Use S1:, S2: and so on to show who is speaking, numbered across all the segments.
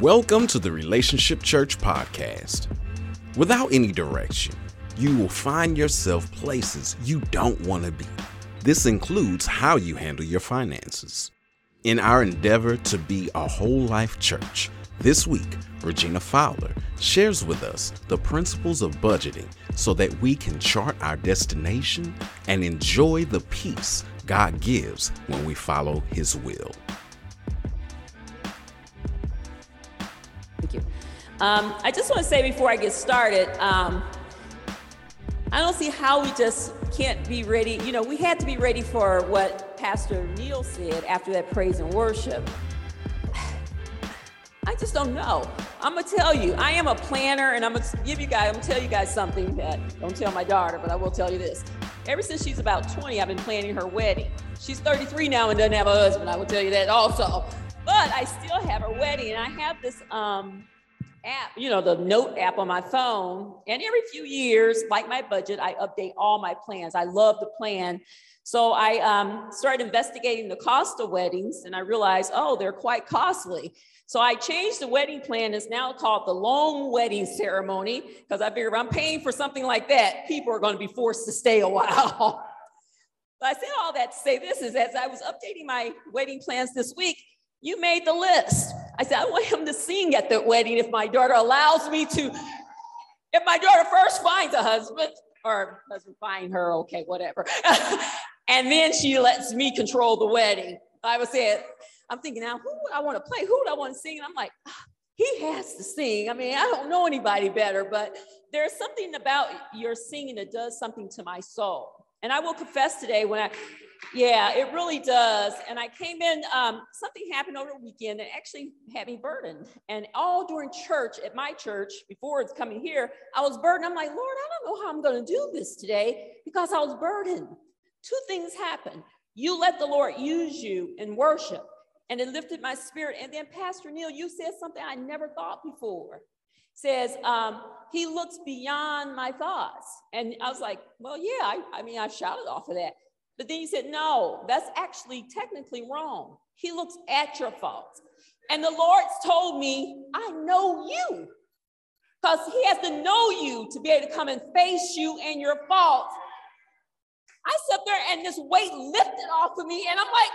S1: Welcome to the Relationship Church podcast. Without any direction, you will find yourself places you don't want to be. This includes how you handle your finances. In our endeavor to be a whole life church, this week, Regina Fowler shares with us the principles of budgeting so that we can chart our destination and enjoy the peace God gives when we follow His will.
S2: Um, I just want to say before I get started, um, I don't see how we just can't be ready. You know, we had to be ready for what Pastor Neil said after that praise and worship. I just don't know. I'm gonna tell you, I am a planner, and I'm gonna give you guys, I'm gonna tell you guys something that don't tell my daughter, but I will tell you this. Ever since she's about 20, I've been planning her wedding. She's 33 now and doesn't have a husband. I will tell you that also. But I still have her wedding, and I have this um, app, you know, the note app on my phone. And every few years, like my budget, I update all my plans. I love the plan. So I um, started investigating the cost of weddings, and I realized, oh, they're quite costly. So I changed the wedding plan. It's now called the long wedding ceremony because I figure if I'm paying for something like that, people are going to be forced to stay a while. but I said all that to say this is as I was updating my wedding plans this week, you made the list. I said, I want him to sing at the wedding if my daughter allows me to. If my daughter first finds a husband, or doesn't find her, okay, whatever. and then she lets me control the wedding. I was saying, I'm thinking now, who would I want to play? Who would I want to sing? And I'm like, ah, he has to sing. I mean, I don't know anybody better, but there's something about your singing that does something to my soul. And I will confess today when I, yeah, it really does. And I came in, um, something happened over the weekend that actually had me burdened. And all during church, at my church, before it's coming here, I was burdened. I'm like, Lord, I don't know how I'm going to do this today because I was burdened. Two things happened. You let the Lord use you in worship and it lifted my spirit. And then Pastor Neil, you said something I never thought before. Says um, he looks beyond my thoughts, and I was like, well, yeah. I, I mean, I shouted off of that, but then you said, no, that's actually technically wrong. He looks at your faults, and the Lord's told me, I know you, because He has to know you to be able to come and face you and your faults. I sat there and this weight lifted off of me, and I'm like,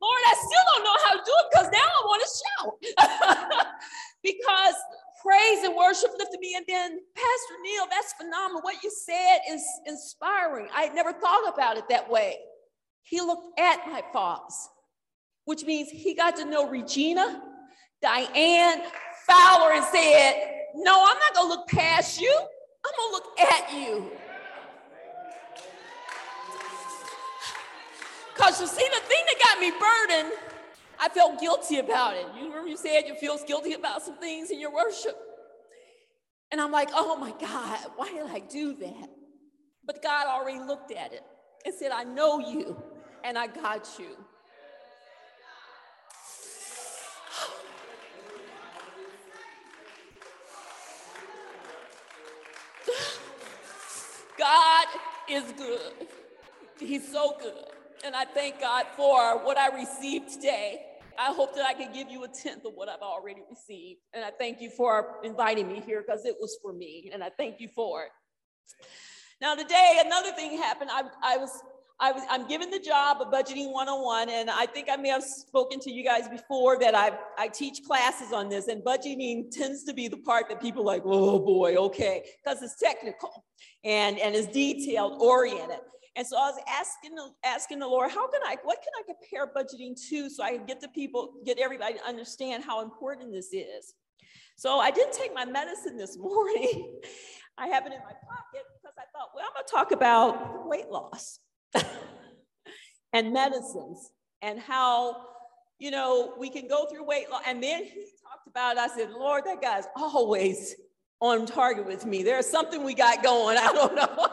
S2: Lord, I still don't know how to do it because now I want to shout. because praise and worship lifted me. And then, Pastor Neil, that's phenomenal. What you said is inspiring. I had never thought about it that way. He looked at my thoughts, which means he got to know Regina, Diane, Fowler, and said, No, I'm not going to look past you. I'm going to look at you. Because you see, the thing that got me burdened, I felt guilty about it. You remember you said you feel guilty about some things in your worship? And I'm like, oh my God, why did I do that? But God already looked at it and said, I know you and I got you. God is good. He's so good. And I thank God for what I received today. I hope that I can give you a tenth of what I've already received. And I thank you for inviting me here because it was for me. And I thank you for it. Now, today, another thing happened. I, I was I was, I'm given the job of budgeting 101, and I think I may have spoken to you guys before that I, I teach classes on this, and budgeting tends to be the part that people like, oh boy, okay, because it's technical and, and it's detailed oriented. And so I was asking the, asking the Lord, how can I, what can I compare budgeting to so I can get the people, get everybody to understand how important this is. So I didn't take my medicine this morning. I have it in my pocket because I thought, well, I'm gonna talk about weight loss and medicines and how, you know, we can go through weight loss. And then he talked about, it. I said, Lord, that guy's always on target with me. There's something we got going. I don't know.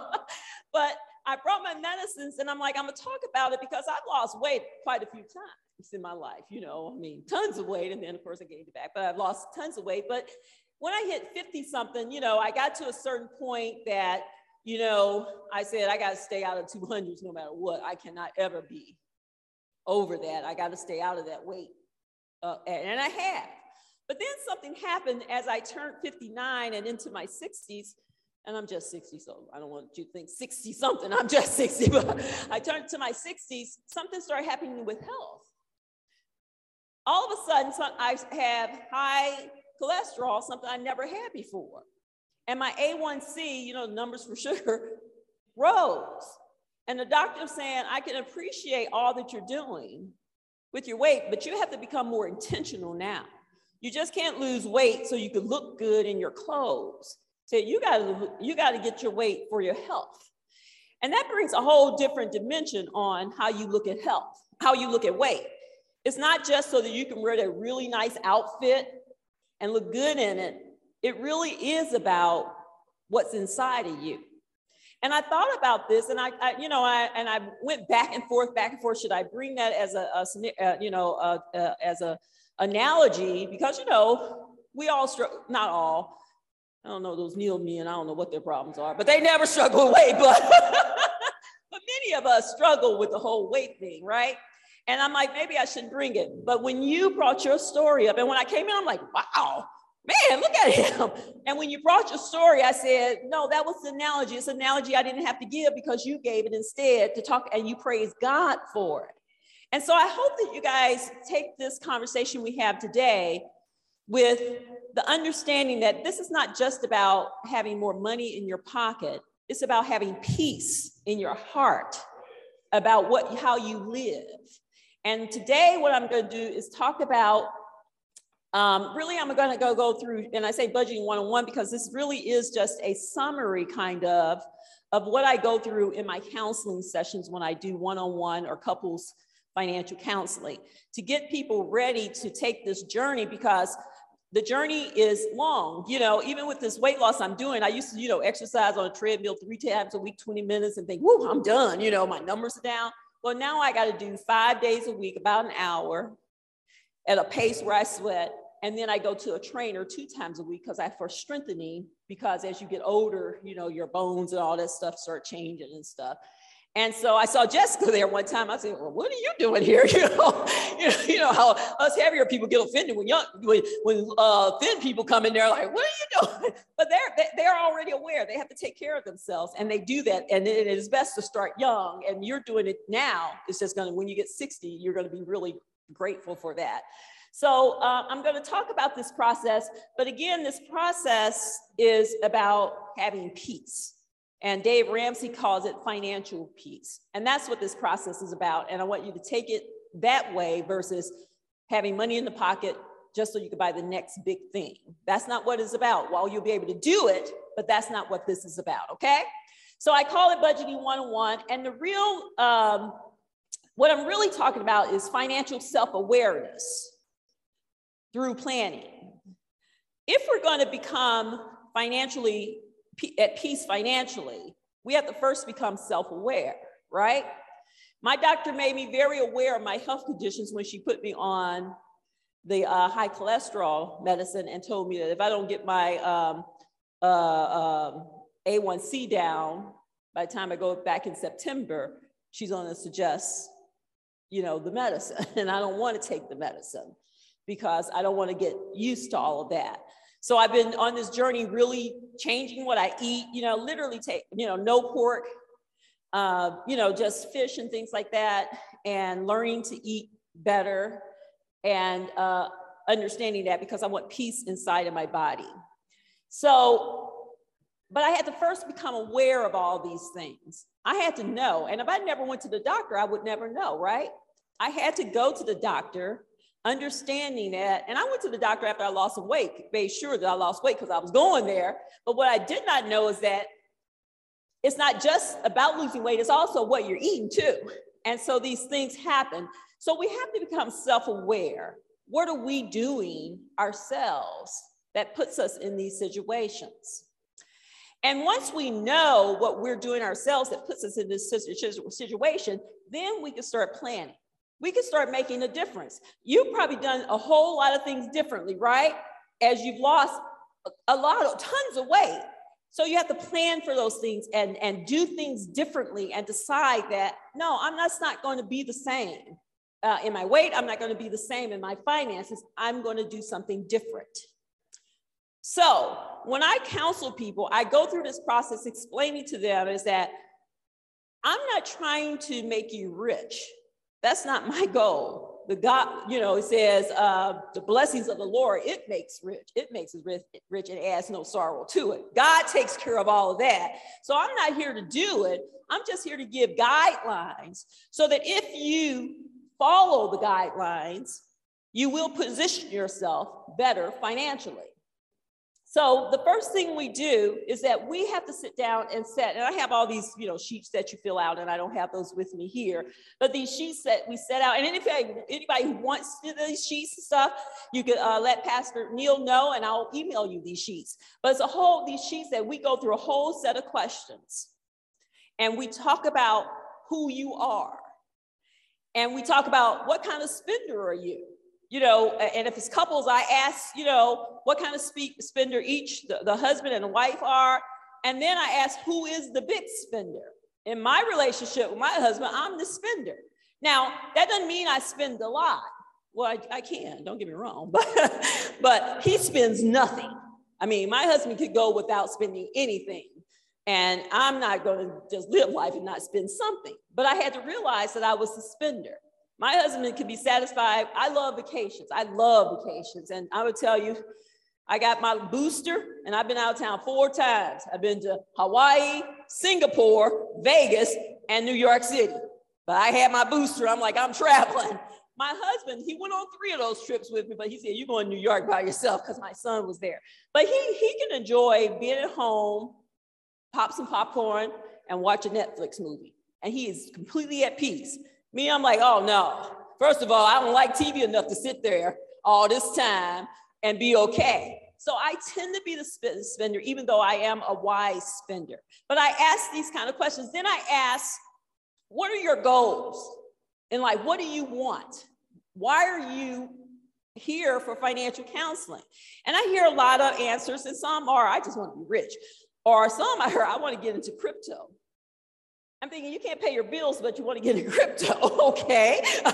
S2: but I brought my medicines and I'm like, I'm gonna talk about it because I've lost weight quite a few times in my life, you know, I mean, tons of weight. And then of course I gained it back, but I've lost tons of weight. But when I hit 50 something, you know, I got to a certain point that, you know, I said, I gotta stay out of 200s no matter what. I cannot ever be over that. I gotta stay out of that weight. uh, and I have. But then something happened as I turned 59 and into my 60s, and I'm just 60, so I don't want you to think 60 something, I'm just 60, but I turned to my 60s, something started happening with health. All of a sudden, I have high cholesterol, something I never had before. And my A1C, you know, numbers for sugar, rose. And the doctor saying, I can appreciate all that you're doing with your weight, but you have to become more intentional now. You just can't lose weight so you can look good in your clothes. So you gotta, you gotta get your weight for your health. And that brings a whole different dimension on how you look at health, how you look at weight. It's not just so that you can wear a really nice outfit and look good in it. It really is about what's inside of you. And I thought about this, and I, I, you know, I and I went back and forth, back and forth. Should I bring that as a, a uh, you know, uh, uh, as a analogy? Because you know, we all struggle. Not all. I don't know those Neil me, and I don't know what their problems are, but they never struggle with weight. But but many of us struggle with the whole weight thing, right? And I'm like, maybe I should bring it. But when you brought your story up, and when I came in, I'm like, wow, man, look at him. And when you brought your story, I said, no, that was the analogy. It's an analogy I didn't have to give because you gave it instead to talk and you praise God for it. And so I hope that you guys take this conversation we have today with the understanding that this is not just about having more money in your pocket, it's about having peace in your heart about what how you live. And today what I'm going to do is talk about um, really, I'm going to go go through, and I say budgeting one-on-one because this really is just a summary kind of of what I go through in my counseling sessions when I do one-on-one or couples financial counseling to get people ready to take this journey because the journey is long. You know, even with this weight loss I'm doing, I used to, you know, exercise on a treadmill three times a week, 20 minutes, and think, whoo, I'm done. You know, my numbers are down. Well, now I got to do five days a week, about an hour at a pace where I sweat and then I go to a trainer two times a week because I for strengthening, because as you get older, you know, your bones and all that stuff start changing and stuff. And so I saw Jessica there one time. I said, "Well, what are you doing here?" You know, you know, you know how us heavier people get offended when young when, when uh, thin people come in there, like, "What are you doing?" But they're they're already aware. They have to take care of themselves, and they do that. And it is best to start young. And you're doing it now. It's just gonna when you get 60, you're gonna be really grateful for that. So uh, I'm to talk about this process, but again, this process is about having peace. And Dave Ramsey calls it financial peace. And that's what this process is about. And I want you to take it that way versus having money in the pocket just so you can buy the next big thing. That's not what it's about. While you'll be able to do it, but that's not what this is about, okay? So I call it budgeting 101. And the real, um, what I'm really talking about is financial self awareness through planning. If we're going to become financially at peace financially, we have to first become self-aware, right? My doctor made me very aware of my health conditions when she put me on the uh, high cholesterol medicine and told me that if I don't get my um, uh, um, A1C down by the time I go back in September, she's going to suggest, you know, the medicine, and I don't want to take the medicine because I don't want to get used to all of that. So I've been on this journey, really changing what I eat, you know, literally take, you know, no pork, uh, you know, just fish and things like that, and learning to eat better and uh, understanding that because I want peace inside of my body. So, but I had to first become aware of all these things. I had to know. And if I never went to the doctor, I would never know, right? I had to go to the doctor understanding that, and I went to the doctor after I lost some weight, made sure that I lost weight because I was going there. But what I did not know is that it's not just about losing weight, it's also what you're eating too. And so these things happen. So we have to become self aware. What are we doing ourselves that puts us in these situations? And once we know what we're doing ourselves that puts us in this situation, then we can start planning we can start making a difference. You've probably done a whole lot of things differently, right? As you've lost a lot of tons of weight. So you have to plan for those things and, and do things differently and decide that, no, I'm that's not going to be the same. uh, in my weight. I'm not going to be the same in my finances. I'm going to do something different. So when I counsel people, I go through this process explaining to them is that I'm not trying to make you rich. That's not my goal the God, you know, it says uh, the blessings of the Lord, it makes rich. It makes us rich, rich and adds no sorrow to it. God takes care of all of that. So I'm not here to do it. I'm just here to give guidelines so that if you follow the guidelines, you will position yourself better financially. So the first thing we do is that we have to sit down and set, and I have all these, you know, sheets that you fill out, and I don't have those with me here, but these sheets that we set out, and anybody, anybody who wants these sheets and stuff, you could uh, let Pastor Neil know, and I'll email you these sheets. But it's a whole, these sheets that we go through a whole set of questions, and we talk about who you are, and we talk about what kind of spender are you? You know, and if it's couples, I ask, you know, what kind of speak, spender each the, the husband and the wife are. And then I ask, who is the big spender? In my relationship with my husband, I'm the spender. Now, that doesn't mean I spend a lot. Well, I, I can, don't get me wrong, but, but he spends nothing. I mean, my husband could go without spending anything. And I'm not going to just live life and not spend something. But I had to realize that I was the spender. My husband can be satisfied. I love vacations. I love vacations. And I would tell you, I got my booster and I've been out of town four times. I've been to Hawaii, Singapore, Vegas, and New York City. But I had my booster. I'm like, I'm traveling. My husband, he went on three of those trips with me, but he said, You're going to New York by yourself because my son was there. But he, he can enjoy being at home, pop some popcorn, and watch a Netflix movie. And he is completely at peace. Me, I'm like, oh no. First of all, I don't like TV enough to sit there all this time and be okay. So I tend to be the spender, even though I am a wise spender. But I ask these kind of questions. Then I ask, what are your goals? And like, what do you want? Why are you here for financial counseling? And I hear a lot of answers, and some are, I just want to be rich. Or some I heard, I want to get into crypto. I'm thinking you can't pay your bills, but you want to get in crypto. okay.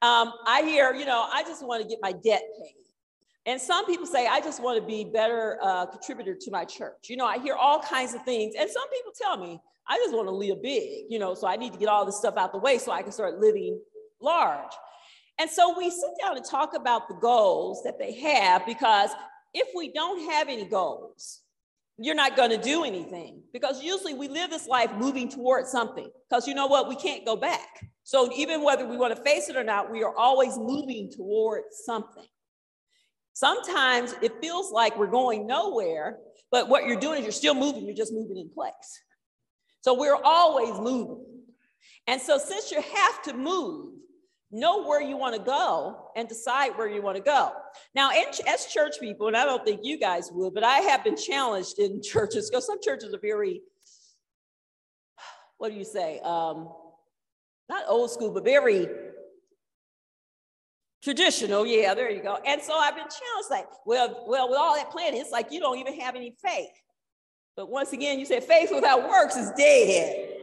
S2: um, I hear, you know, I just want to get my debt paid. And some people say, I just want to be better uh, contributor to my church. You know, I hear all kinds of things. And some people tell me, I just want to live big, you know, so I need to get all this stuff out the way so I can start living large. And so we sit down and talk about the goals that they have because if we don't have any goals, you're not going to do anything. Because usually we live this life moving towards something because you know what? We can't go back. So even whether we want to face it or not we are always moving towards something. Sometimes it feels like we're going nowhere but what you're doing is you're still moving you're just moving in place. So we're always moving. And so since you have to move know where you want to go and decide where you want to go. Now, as church people, and I don't think you guys would, but I have been challenged in churches because some churches are very, what do you say? Um, not old school, but very traditional. Yeah, there you go. And so I've been challenged like, well, well, with all that planning, it's like you don't even have any faith. But once again, you said faith without works is dead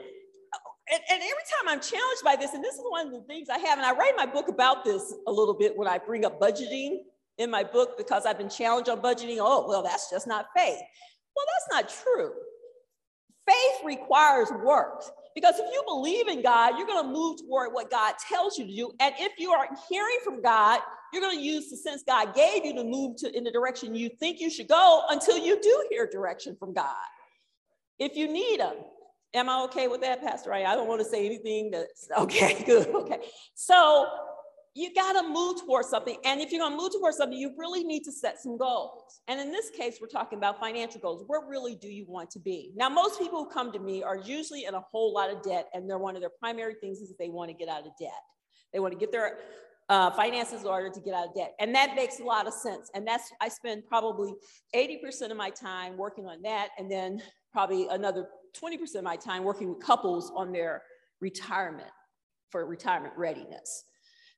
S2: and, and, every time I'm challenged by this, and this is one of the things I have, and I write my book about this a little bit when I bring up budgeting in my book because I've been challenged on budgeting. Oh, well, that's just not faith. Well, that's not true. Faith requires work because if you believe in God, you're going to move toward what God tells you to do. And if you are hearing from God, you're going to use the sense God gave you to move to in the direction you think you should go until you do hear direction from God. If you need them. Am I okay with that, Pastor? I don't want to say anything that's okay, good, okay. So you got to move towards something. And if you're going to move towards something, you really need to set some goals. And in this case, we're talking about financial goals. Where really do you want to be? Now, most people who come to me are usually in a whole lot of debt, and they're one of their primary things is they want to get out of debt. They want to get their uh, finances in order to get out of debt. And that makes a lot of sense. And that's, I spend probably 80% of my time working on that. And then probably another 20% of my time working with couples on their retirement for retirement readiness.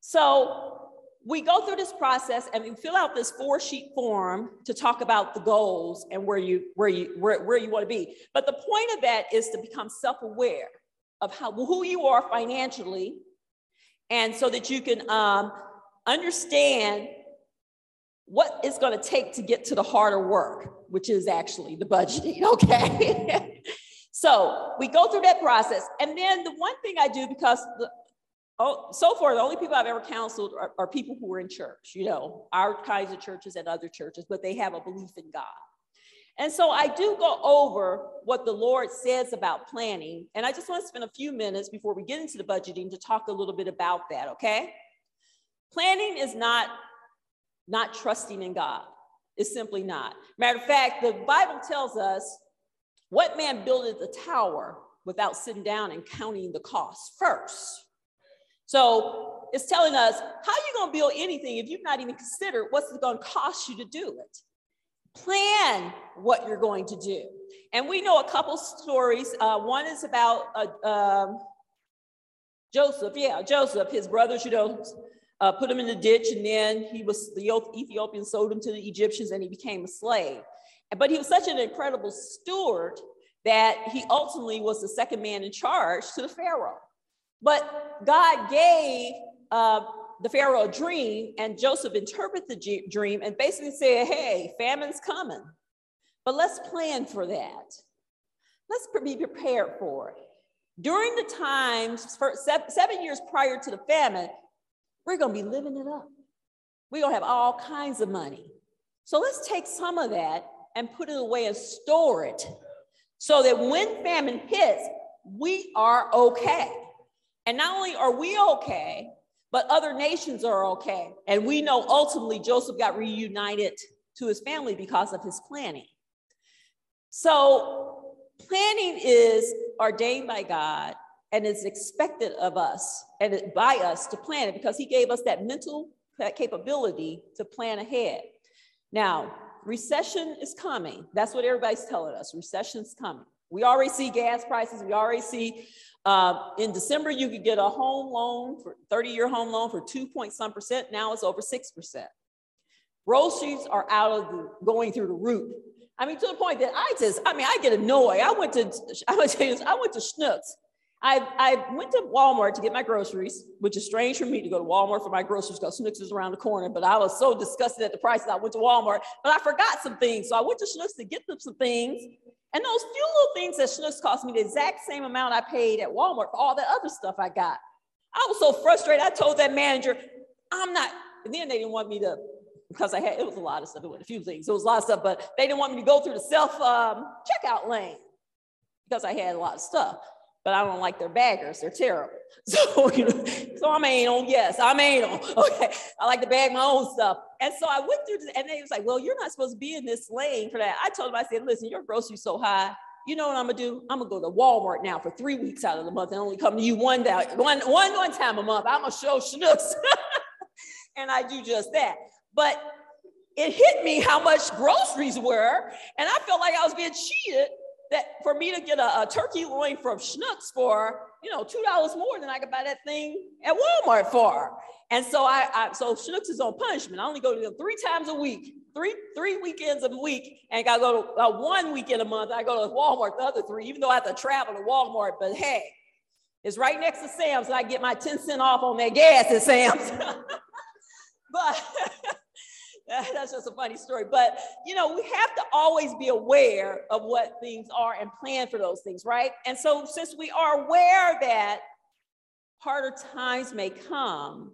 S2: So we go through this process and we fill out this four sheet form to talk about the goals and where you where you where, where you want to be. But the point of that is to become self-aware of how who you are financially and so that you can um, understand what it's going to take to get to the harder work, which is actually the budgeting, okay? so we go through that process. And then the one thing I do, because the, oh, so far, the only people I've ever counseled are, are people who are in church, you know, our kinds of churches and other churches, but they have a belief in God. And so I do go over what the Lord says about planning. And I just want to spend a few minutes before we get into the budgeting to talk a little bit about that, okay? Planning is not not trusting in God. It's simply not. Matter of fact, the Bible tells us what man builded the tower without sitting down and counting the cost first. So it's telling us how you to build anything if you've not even considered what's it to cost you to do it plan what you're going to do. And we know a couple stories. Uh, one is about uh, um, Joseph. Yeah, Joseph. His brothers, you know, uh, put him in the ditch, and then he was the Ethiopian sold him to the Egyptians, and he became a slave. But he was such an incredible steward that he ultimately was the second man in charge to the Pharaoh. But God gave uh, the Pharaoh a dream, and Joseph interpreted the dream and basically said, Hey, famine's coming, but let's plan for that. Let's be prepared for it. During the times, for seven years prior to the famine, we're going to be living it up. We're going to have all kinds of money. So let's take some of that and put it away and store it so that when famine hits, we are okay. And not only are we okay, but other nations are okay. And we know ultimately Joseph got reunited to his family because of his planning. So, planning is ordained by God and is expected of us and by us to plan it because he gave us that mental that capability to plan ahead. Now, recession is coming. That's what everybody's telling us. Recession's coming. We already see gas prices. We already see uh, in December, you could get a home loan for 30 year home loan for two point some percent. Now it's over 6%. Groceries are out of the going through the roof. I mean, to the point that I just, I mean, I get annoyed. I went to, I went to, I went to Schnucks. I, I went to Walmart to get my groceries, which is strange for me to go to Walmart for my groceries because Schnucks is around the corner. But I was so disgusted at the prices. I went to Walmart, but I forgot some things. So I went to Schnucks to get them some things. And those few little things that Schnucks cost me the exact same amount I paid at Walmart for all that other stuff I got. I was so frustrated. I told that manager, I'm not, and then they didn't want me to, because I had, it was a lot of stuff, it was a few things, it was a lot of stuff, but they didn't want me to go through the self um, checkout lane because I had a lot of stuff. But I don't like their baggers, they're terrible. So, you know, so I'm anal, yes, I'm anal. Okay. I like to bag my own stuff. And so I went through this, and they was like, well, you're not supposed to be in this lane for that. I told them, I said, listen, your grocery's so high. You know what I'm gonna do? I'm gonna go to Walmart now for three weeks out of the month and only come to you one day, one, one, one time a month. I'm gonna show Schnucks. and I do just that. But it hit me how much groceries were, and I felt like I was being cheated that for me to get a, a turkey loin from Schnucks for, you know, two dollars more than I could buy that thing at Walmart for. And so I, I so Schnucks is on punishment. I only go to them three times a week, three three weekends a week, and I go to uh, one weekend a month. I go to Walmart the other three, even though I have to travel to Walmart. But hey, it's right next to Sam's, and I get my 10 cent off on that gas at Sam's. but that's just a funny story. But you know, we have to always be aware of what things are and plan for those things, right? And so, since we are aware that harder times may come,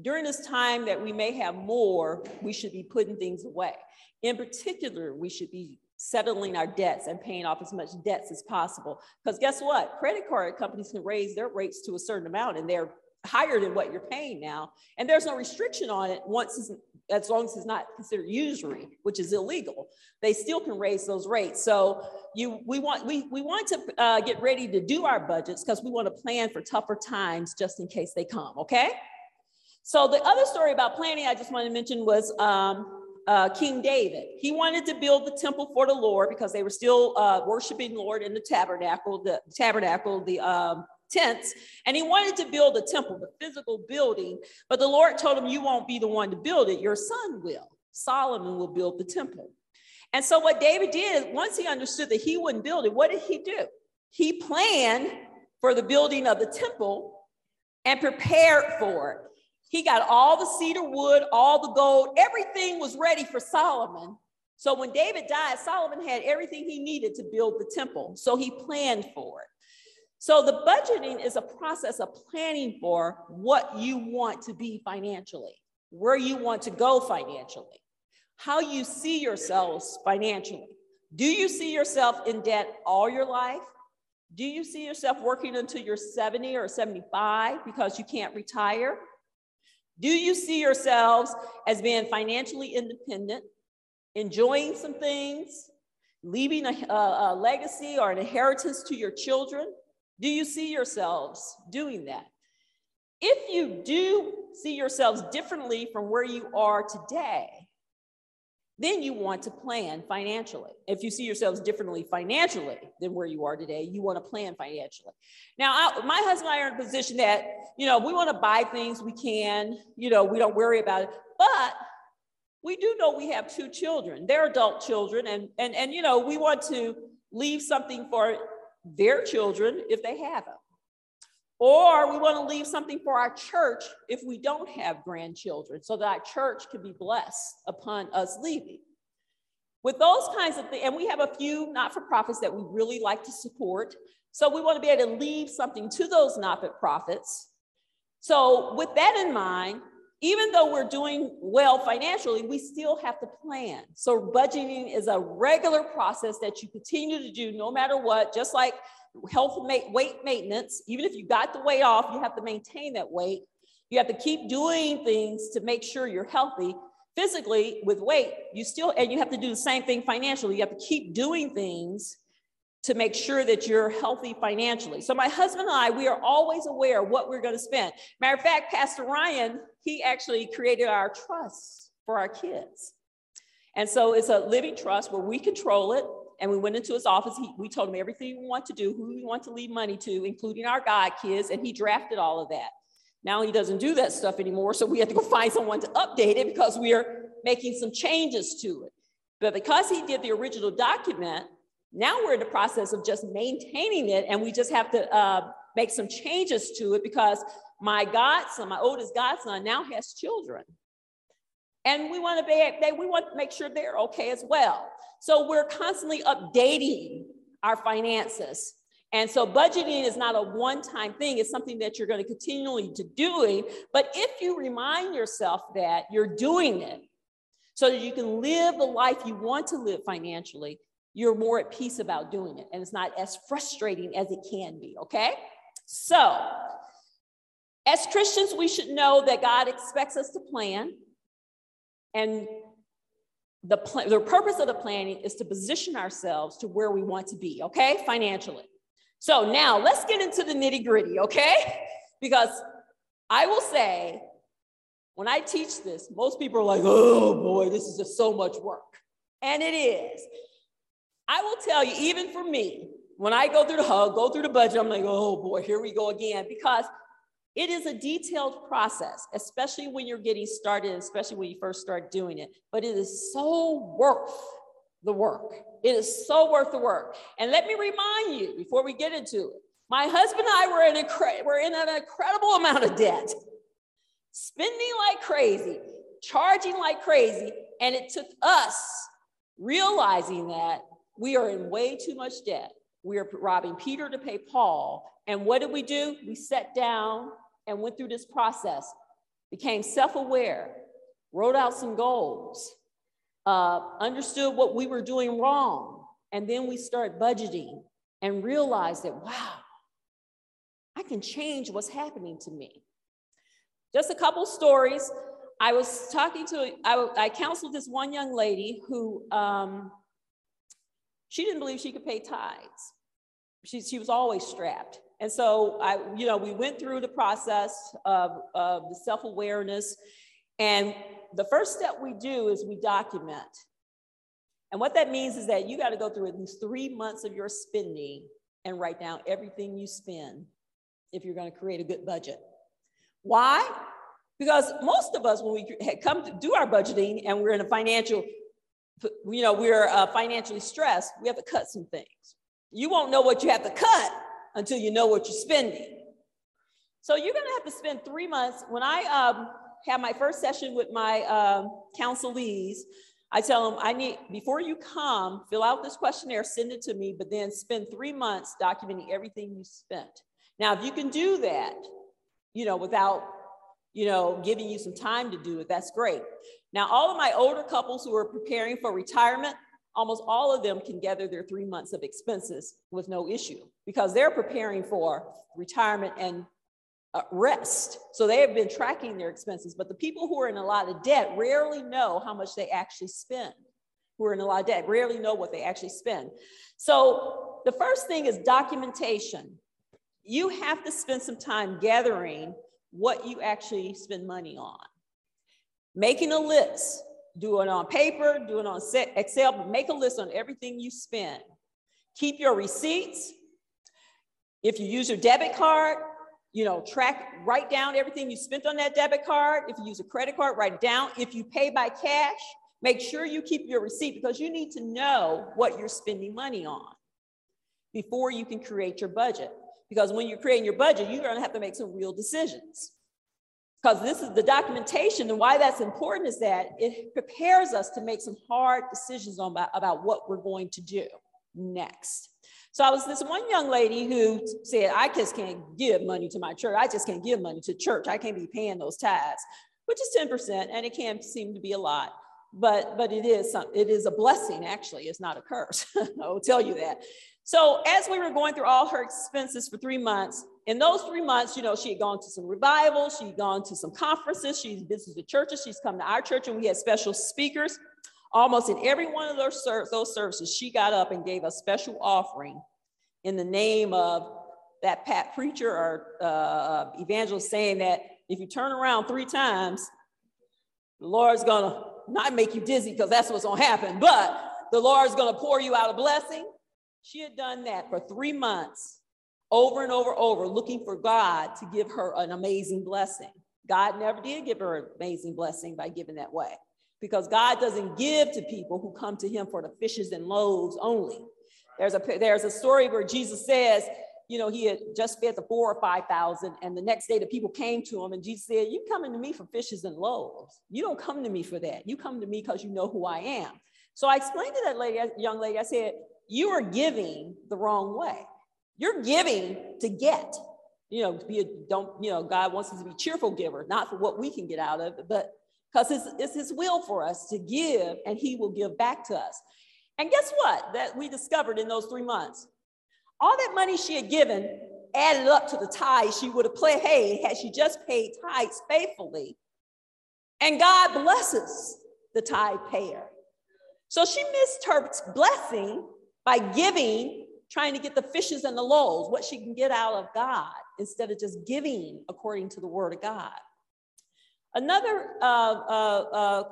S2: during this time that we may have more, we should be putting things away. In particular, we should be settling our debts and paying off as much debts as possible. Because guess what? Credit card companies can raise their rates to a certain amount and they're higher than what you're paying now. And there's no restriction on it once as long as it's not considered usury, which is illegal, they still can raise those rates. So you, we want we, we want to uh, get ready to do our budgets because we want to plan for tougher times just in case they come. Okay. So the other story about planning I just wanted to mention was um, uh, King David. He wanted to build the temple for the Lord because they were still uh, worshiping Lord in the tabernacle, the tabernacle, the um, tents, and he wanted to build a temple, the physical building. But the Lord told him, You won't be the one to build it, your son will. Solomon will build the temple. And so, what David did, once he understood that he wouldn't build it, what did he do? He planned for the building of the temple and prepared for it. He got all the cedar wood, all the gold, everything was ready for Solomon. So when David died, Solomon had everything he needed to build the temple. So he planned for it. So the budgeting is a process of planning for what you want to be financially, where you want to go financially, how you see yourselves financially. Do you see yourself in debt all your life? Do you see yourself working until you're 70 or 75 because you can't retire? Do you see yourselves as being financially independent, enjoying some things, leaving a, a, a legacy or an inheritance to your children? Do you see yourselves doing that? If you do see yourselves differently from where you are today, then you want to plan financially. If you see yourselves differently financially than where you are today, you want to plan financially. Now, I, my husband and I are in a position that, you know, we want to buy things we can, you know, we don't worry about it. But we do know we have two children. They're adult children, and and and you know, we want to leave something for their children if they have them. Or we want to leave something for our church if we don't have grandchildren, so that our church can be blessed upon us leaving. With those kinds of things, and we have a few not for profits that we really like to support. So we want to be able to leave something to those not for profits. So, with that in mind, even though we're doing well financially, we still have to plan. So, budgeting is a regular process that you continue to do no matter what, just like health weight maintenance. Even if you got the weight off, you have to maintain that weight. You have to keep doing things to make sure you're healthy. Physically, with weight, you still, and you have to do the same thing financially. You have to keep doing things to make sure that you're healthy financially. So my husband and I, we are always aware of what we're going to spend. Matter of fact, Pastor Ryan, he actually created our trust for our kids. And so it's a living trust where we control it and we went into his office. He, we told him everything we want to do, who we want to leave money to, including our God kids, and he drafted all of that. Now he doesn't do that stuff anymore, so we have to go find someone to update it because we are making some changes to it. But because he did the original document, now we're in the process of just maintaining it, and we just have to uh, make some changes to it because my godson, my oldest godson, now has children. And we want to be, they, we want to make sure they're okay as well. So we're constantly updating our finances. And so budgeting is not a one-time thing, it's something that you're going to continually to doing. But if you remind yourself that you're doing it so that you can live the life you want to live financially, you're more at peace about doing it. And it's not as frustrating as it can be, okay? So, as Christians, we should know that God expects us to plan. And the, pl- the purpose of the planning is to position ourselves to where we want to be, okay, financially. So now let's get into the nitty gritty, okay? Because I will say, when I teach this, most people are like, oh boy, this is just so much work. And it is. I will tell you, even for me, when I go through the hug, go through the budget, I'm like, oh boy, here we go again. Because it is a detailed process, especially when you're getting started, especially when you first start doing it, but it is so worth the work. It is so worth the work. And let me remind you before we get into it, my husband and I were in, a, were in an incredible amount of debt, spending like crazy, charging like crazy. And it took us realizing that we are in way too much debt. We are robbing Peter to pay Paul. And what did we do? We sat down and went through this process, became self aware, wrote out some goals, uh, understood what we were doing wrong, and then we start budgeting and realized that, wow, I can change what's happening to me. Just a couple stories. I was talking to, I, I counseled this one young lady who um, she didn't believe she could pay tithes. She, she was always strapped. And so I, you know, we went through the process of, of the self-awareness. And the first step we do is we document. And what that means is that you got to go through at least three months of your spending and write down everything you spend if you're going to create a good budget. Why? Because most of us, when we come to do our budgeting and we're in a financial, you know, we're uh, financially stressed, we have to cut some things. You won't know what you have to cut until you know what you're spending. So you're going to have to spend three months. When I um, have my first session with my um, counselees, I tell them, I need, before you come, fill out this questionnaire, send it to me, but then spend three months documenting everything you spent. Now, if you can do that, you know, without, you know, giving you some time to do it, that's great. Now, all of my older couples who are preparing for retirement, almost all of them can gather their three months of expenses with no issue because they're preparing for retirement and uh, rest. So they have been tracking their expenses. But the people who are in a lot of debt rarely know how much they actually spend. Who are in a lot of debt rarely know what they actually spend. So the first thing is documentation. You have to spend some time gathering what you actually spend money on. Making a list, do it on paper, do it on Excel, but make a list on everything you spend. Keep your receipts. If you use your debit card, you know, track, write down everything you spent on that debit card. If you use a credit card, write it down. If you pay by cash, make sure you keep your receipt because you need to know what you're spending money on before you can create your budget. Because when you're creating your budget, you're going to have to make some real decisions. Because this is the documentation, and why that's important is that it prepares us to make some hard decisions on about, what we're going to do next. So I was this one young lady who said, I just can't give money to my church. I just can't give money to church. I can't be paying those tithes, which is 10%, and it can seem to be a lot. But, but it is some, it is a blessing actually it's not a curse i will tell you that so as we were going through all her expenses for three months in those three months you know she had gone to some revivals she had gone to some conferences she's visited churches she's come to our church and we had special speakers Almost in every one of those, those services, she got up and gave a special offering in the name of that pat preacher or uh, evangelist saying that if you turn around three times, the Lord's gonna not make you dizzy because that's what's gonna happen, but the Lord's gonna pour you out a blessing. She had done that for three months, over and over, over, looking for God to give her an amazing blessing. God never did give her an amazing blessing by giving that way because God doesn't give to people who come to him for the fishes and loaves only. There's a, there's a story where Jesus says, you know, he had just fed the four or 5,000 and the next day the people came to him and Jesus said, you coming to me for fishes and loaves. You don't come to me for that. You come to me because you know who I am. So I explained to that lady, young lady, I said, you are giving the wrong way. You're giving to get, you know, be a, don't, you know, God wants us to be cheerful giver, not for what we can get out of it, but because it's, it's his will for us to give and he will give back to us. And guess what? That we discovered in those three months. All that money she had given added up to the tithes she would have paid had she just paid tithes faithfully. And God blesses the tithe payer. So she missed her blessing by giving, trying to get the fishes and the loaves, what she can get out of God, instead of just giving according to the word of God. Another uh, uh, uh,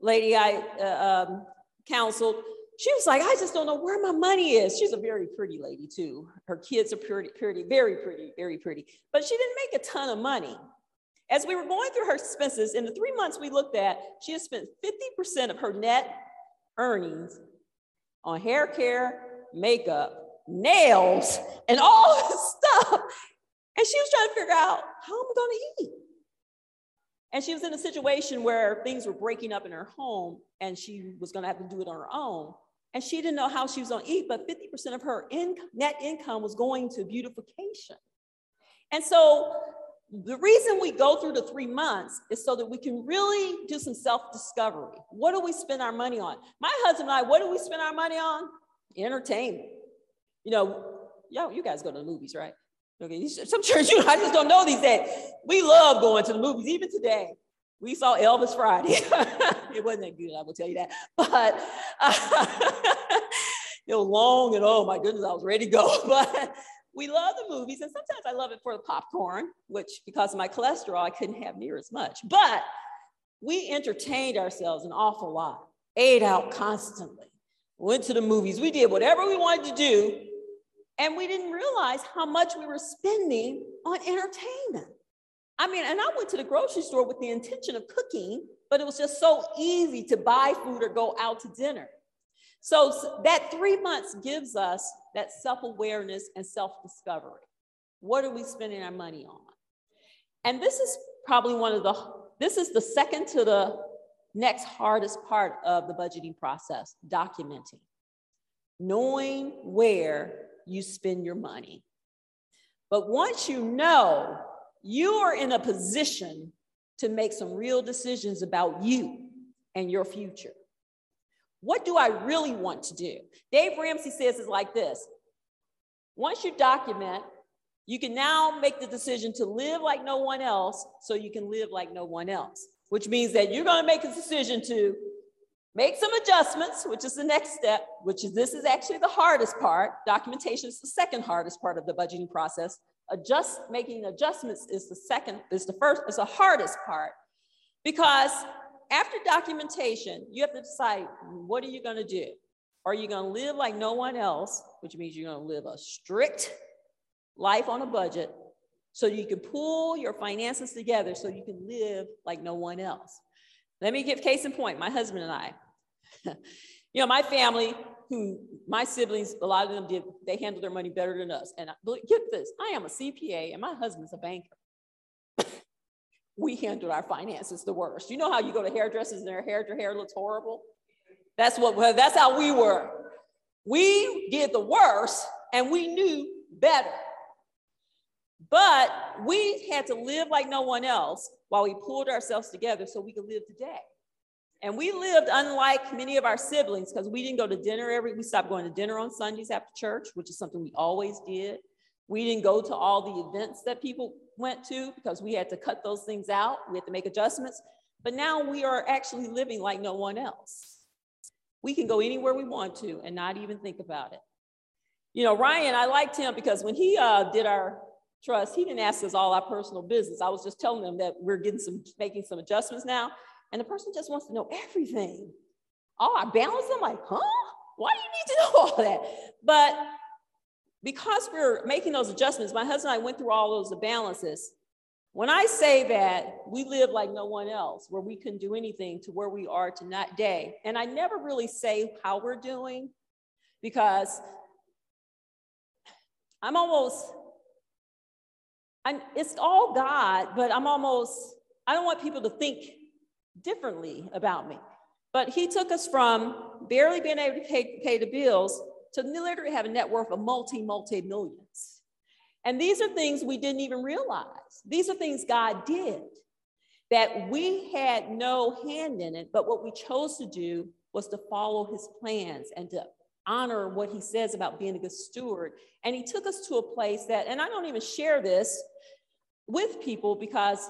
S2: lady I uh, um, counseled, she was like, I just don't know where my money is. She's a very pretty lady too. Her kids are pretty, pretty, very pretty, very pretty, but she didn't make a ton of money. As we were going through her expenses, in the three months we looked at, she had spent 50% of her net earnings on hair care, makeup, nails, and all this stuff. And she was trying to figure out how am I going to eat? And she was in a situation where things were breaking up in her home and she was going to have to do it on her own. And she didn't know how she was going to eat, but 50% of her in, net income was going to beautification. And so the reason we go through the three months is so that we can really do some self discovery. What do we spend our money on? My husband and I, what do we spend our money on? Entertainment. You know, yo, you guys go to the movies, right? Okay, some church, you know, I just don't know these days. We love going to the movies, even today. We saw Elvis Friday. it wasn't that good, I will tell you that. But uh, it was long and oh my goodness, I was ready to go. But we love the movies, and sometimes I love it for the popcorn, which because of my cholesterol, I couldn't have near as much. But we entertained ourselves an awful lot, ate out constantly, went to the movies. We did whatever we wanted to do and we didn't realize how much we were spending on entertainment. I mean, and I went to the grocery store with the intention of cooking, but it was just so easy to buy food or go out to dinner. So that three months gives us that self awareness and self discovery. What are we spending our money on? And this is probably one of the, this is the second to the next hardest part of the budgeting process, documenting. Knowing where you spend your money. But once you know, you are in a position to make some real decisions about you and your future. What do I really want to do? Dave Ramsey says it's like this once you document, you can now make the decision to live like no one else so you can live like no one else, which means that you're going to make a decision to make some adjustments, which is the next step, which is this is actually the hardest part. Documentation is the second hardest part of the budgeting process. Adjust making adjustments is the second, is the first, is the hardest part. Because after documentation, you have to decide what are you going to do? Are you going to live like no one else, which means you're going to live a strict life on a budget so you can pull your finances together so you can live like no one else? Let me give case in point my husband and I. you know, my family, who my siblings, a lot of them did, they handled their money better than us. And I, get this I am a CPA and my husband's a banker we handled our finances the worst. You know how you go to hairdressers and their hair, your hair looks horrible? That's what that's how we were. We did the worst and we knew better. But we had to live like no one else while we pulled ourselves together so we could live today. And we lived unlike many of our siblings because we didn't go to dinner every, we stopped going to dinner on Sundays after church, which is something we always did. We didn't go to all the events that people went to because we had to cut those things out. We had to make adjustments. But now we are actually living like no one else. We can go anywhere we want to and not even think about it. You know, Ryan, I liked him because when he uh, did our trust, he didn't ask us all our personal business. I was just telling them that we're getting some, making some adjustments now. And the person just wants to know everything. Oh, I balance. I'm like, huh? Why do you need to know all that? But because we're making those adjustments, my husband and I went through all those balances. When I say that we live like no one else, where we can do anything to where we are today, and I never really say how we're doing because I'm almost, I'm, it's all God, but I'm almost, I don't want people to think differently about me. But he took us from barely being able to pay, pay the bills to literally have a net worth of multi, multi millions. And these are things we didn't even realize. These are things God did that we had no hand in it, but what we chose to do was to follow his plans and to honor what he says about being a good steward. And he took us to a place that, and I don't even share this with people because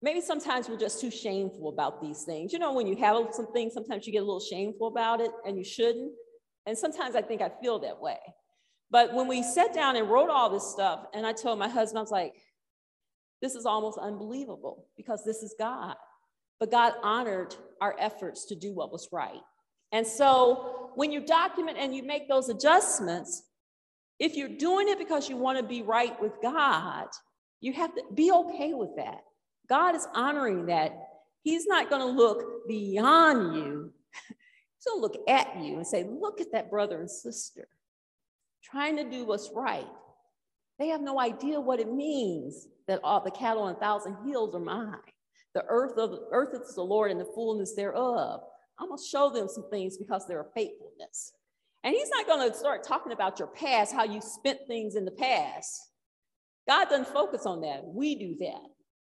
S2: maybe sometimes we're just too shameful about these things. You know, when you have some things, sometimes you get a little shameful about it and you shouldn't. And sometimes I think I feel that way. But when we sat down and wrote all this stuff, and I told my husband, I was like, this is almost unbelievable because this is God. But God honored our efforts to do what was right. And so when you document and you make those adjustments, if you're doing it because you want to be right with God, you have to be okay with that. God is honoring that. He's not going to look beyond you. He'll look at you and say, Look at that brother and sister trying to do what's right. They have no idea what it means that all the cattle on a thousand hills are mine. The earth of the earth is the Lord and the fullness thereof. I'm gonna show them some things because they're faithfulness. And he's not gonna start talking about your past, how you spent things in the past. God doesn't focus on that. We do that.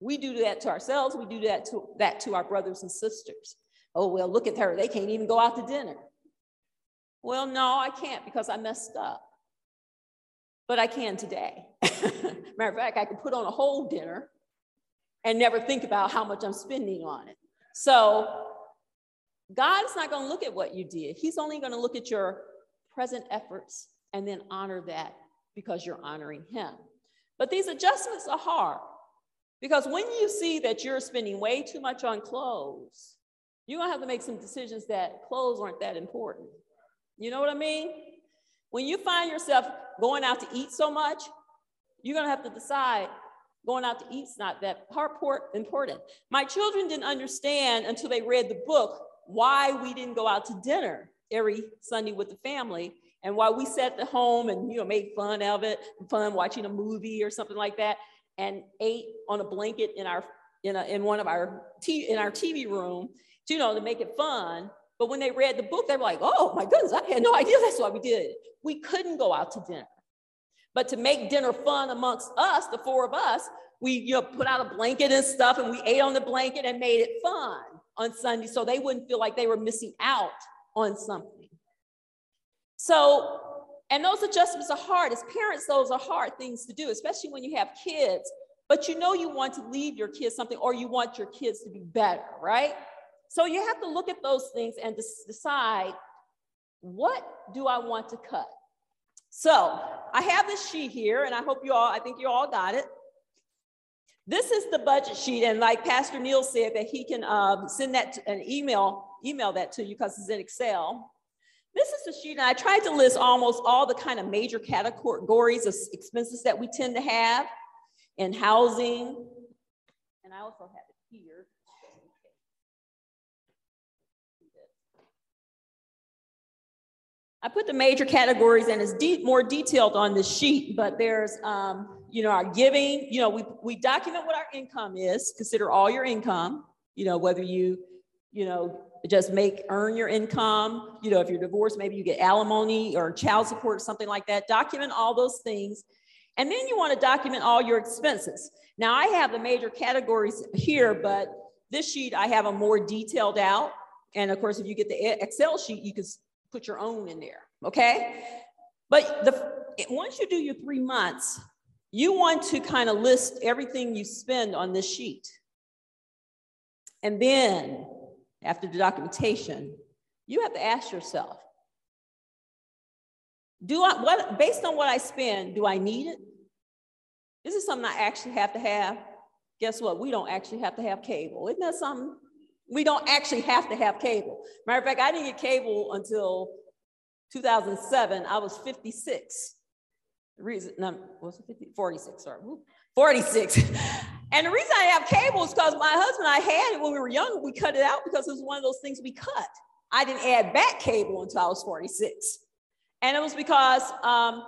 S2: We do that to ourselves, we do that to that to our brothers and sisters. Oh, well, look at her. They can't even go out to dinner. Well, no, I can't because I messed up. But I can today. Matter of fact, I can put on a whole dinner and never think about how much I'm spending on it. So God's not going to look at what you did. He's only going to look at your present efforts and then honor that because you're honoring Him. But these adjustments are hard because when you see that you're spending way too much on clothes, you're gonna have to make some decisions that clothes aren't that important. You know what I mean? When you find yourself going out to eat so much, you're gonna have to decide going out to eat's not that important. My children didn't understand until they read the book why we didn't go out to dinner every Sunday with the family and why we sat at home and you know made fun of it, fun watching a movie or something like that. and ate on a blanket in our in, a, in one of our t- in our TV room, you know, to make it fun. But when they read the book, they were like, "Oh my goodness, I had no idea that's why we did it." We couldn't go out to dinner, but to make dinner fun amongst us, the four of us, we you know put out a blanket and stuff, and we ate on the blanket and made it fun on Sunday, so they wouldn't feel like they were missing out on something. So, and those adjustments are hard. As parents, those are hard things to do, especially when you have kids but you know you want to leave your kids something or you want your kids to be better, right? So you have to look at those things and decide what do I want to cut? So I have this sheet here, and I hope you all, I think you all got it. This is the budget sheet, and like Pastor Neil said, that he can uh, send that to, an email, email that to you because it's in Excel. This is the sheet, and I tried to list almost all the kind of major categories of expenses that we tend to have in housing. And I also have it here. I put the major categories and it's more detailed on this sheet, but there's, um, you know, our giving, you know, we, we document what our income is, consider all your income, you know, whether you, you know, just make, earn your income, you know, if you're divorced, maybe you get alimony or child support, something like that, document all those things and then you want to document all your expenses. Now I have the major categories here, but this sheet I have them more detailed out. And of course, if you get the Excel sheet, you can put your own in there, okay? But the, once you do your three months, you want to kind of list everything you spend on this sheet. And then after the documentation, you have to ask yourself, do I, what, based on what I spend, do I need it? This is something I actually have to have. Guess what? We don't actually have to have cable. Isn't that something? We don't actually have to have cable. Matter of fact, I didn't get cable until 2007. I was 56. The reason, no, was it 50? 46, sorry. 46. and the reason I have cable is because my husband and I had it when we were young. We cut it out because it was one of those things we cut. I didn't add back cable until I was 46. And it was because, um,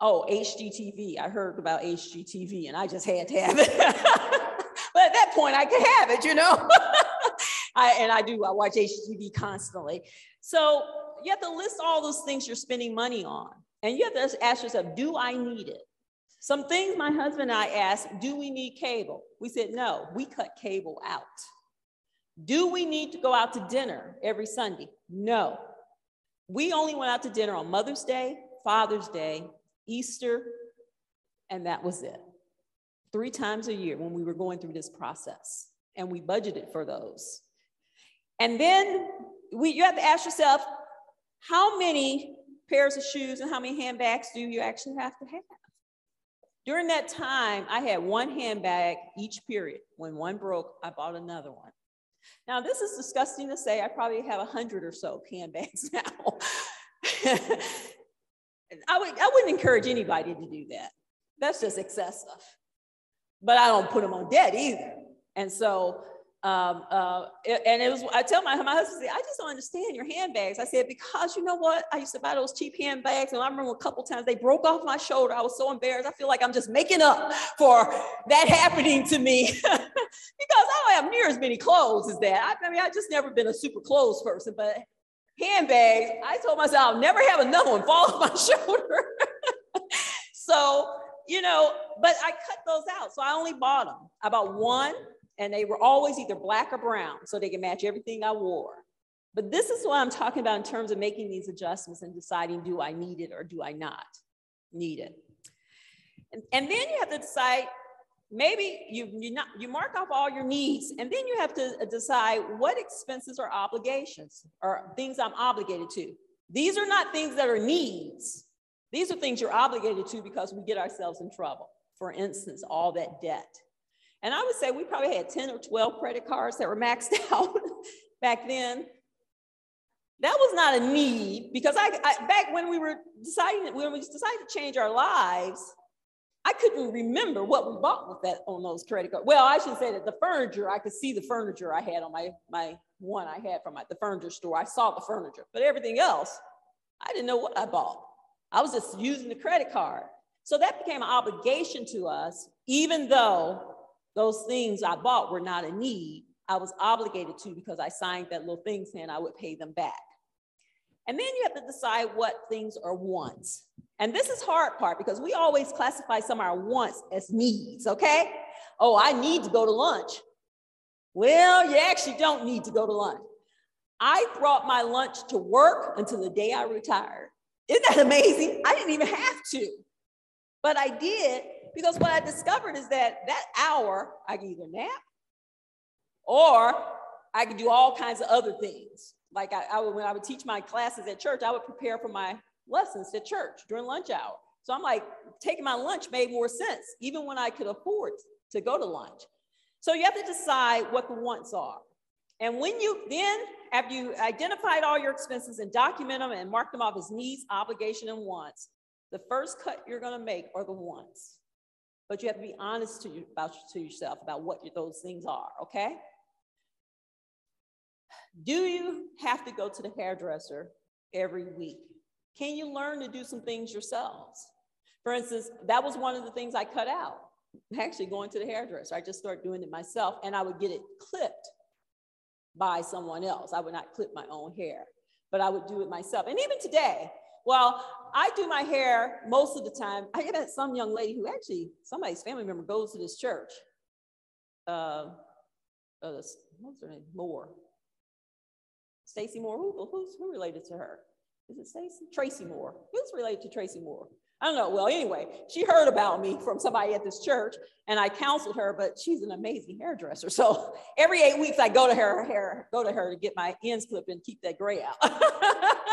S2: oh, HGTV. I heard about HGTV and I just had to have it. but at that point, I could have it, you know? I, and I do, I watch HGTV constantly. So you have to list all those things you're spending money on. And you have to ask yourself, do I need it? Some things my husband and I asked, do we need cable? We said, no, we cut cable out. Do we need to go out to dinner every Sunday? No, we only went out to dinner on Mother's Day, Father's Day, Easter, and that was it. Three times a year when we were going through this process, and we budgeted for those. And then we, you have to ask yourself, how many pairs of shoes and how many handbags do you actually have to have? During that time, I had one handbag each period. When one broke, I bought another one. Now, this is disgusting to say. I probably have a hundred or so handbags now. I, would, I wouldn't encourage anybody to do that. That's just excessive. But I don't put them on debt either. And so um, uh, and it was, I tell my, my husband, I just don't understand your handbags. I said, because you know what? I used to buy those cheap handbags. And I remember a couple times they broke off my shoulder. I was so embarrassed. I feel like I'm just making up for that happening to me because I don't have near as many clothes as that. I, I mean, I've just never been a super clothes person, but handbags, I told myself I'll never have another one fall off my shoulder. so, you know, but I cut those out. So I only bought them. I bought one and they were always either black or brown so they could match everything I wore. But this is what I'm talking about in terms of making these adjustments and deciding do I need it or do I not need it. And, and then you have to decide maybe you, you, not, you mark off all your needs and then you have to uh, decide what expenses or obligations or things I'm obligated to. These are not things that are needs. These are things you're obligated to because we get ourselves in trouble. For instance, all that debt. And I would say we probably had 10 or 12 credit cards that were maxed out back then. That was not a need because I, I, back when we were deciding when we decided to change our lives, I couldn't remember what we bought with that on those credit cards. Well, I should say that the furniture, I could see the furniture I had on my my one I had from my, the furniture store. I saw the furniture, but everything else, I didn't know what I bought. I was just using the credit card. So that became an obligation to us even though those things I bought were not a need, I was obligated to because I signed that little thing saying I would pay them back. And then you have to decide what things are wants. And this is hard part because we always classify some of our wants as needs, okay? Oh, I need to go to lunch. Well, you actually don't need to go to lunch. I brought my lunch to work until the day I retired. Isn't that amazing? I didn't even have to, but I did because what I discovered is that that hour I can either nap or I could do all kinds of other things. Like I, I would, when I would teach my classes at church, I would prepare for my lessons at church during lunch hour. So I'm like, taking my lunch made more sense, even when I could afford to go to lunch. So you have to decide what the wants are. And when you then, after you identified all your expenses and document them and mark them off as needs, obligation, and wants, the first cut you're to make are the wants. But you have to be honest to you about to yourself about what those things are. Okay. Do you have to go to the hairdresser every week? Can you learn to do some things yourselves? For instance, that was one of the things I cut out. Actually, going to the hairdresser, I just started doing it myself, and I would get it clipped by someone else. I would not clip my own hair, but I would do it myself. And even today, well, I do my hair most of the time. I had some young lady who actually, somebody's family member goes to this church. Uh, uh, what's her name? Moore. Stacy Moore. Who, who's who related to her? Is it Stacy? Tracy Moore. Who's related to Tracy Moore? I don't know. Well, anyway, she heard about me from somebody at this church and I counseled her, but she's an amazing hairdresser. So every eight weeks I go to her hair, go to her to get my ends clipped and keep that gray out.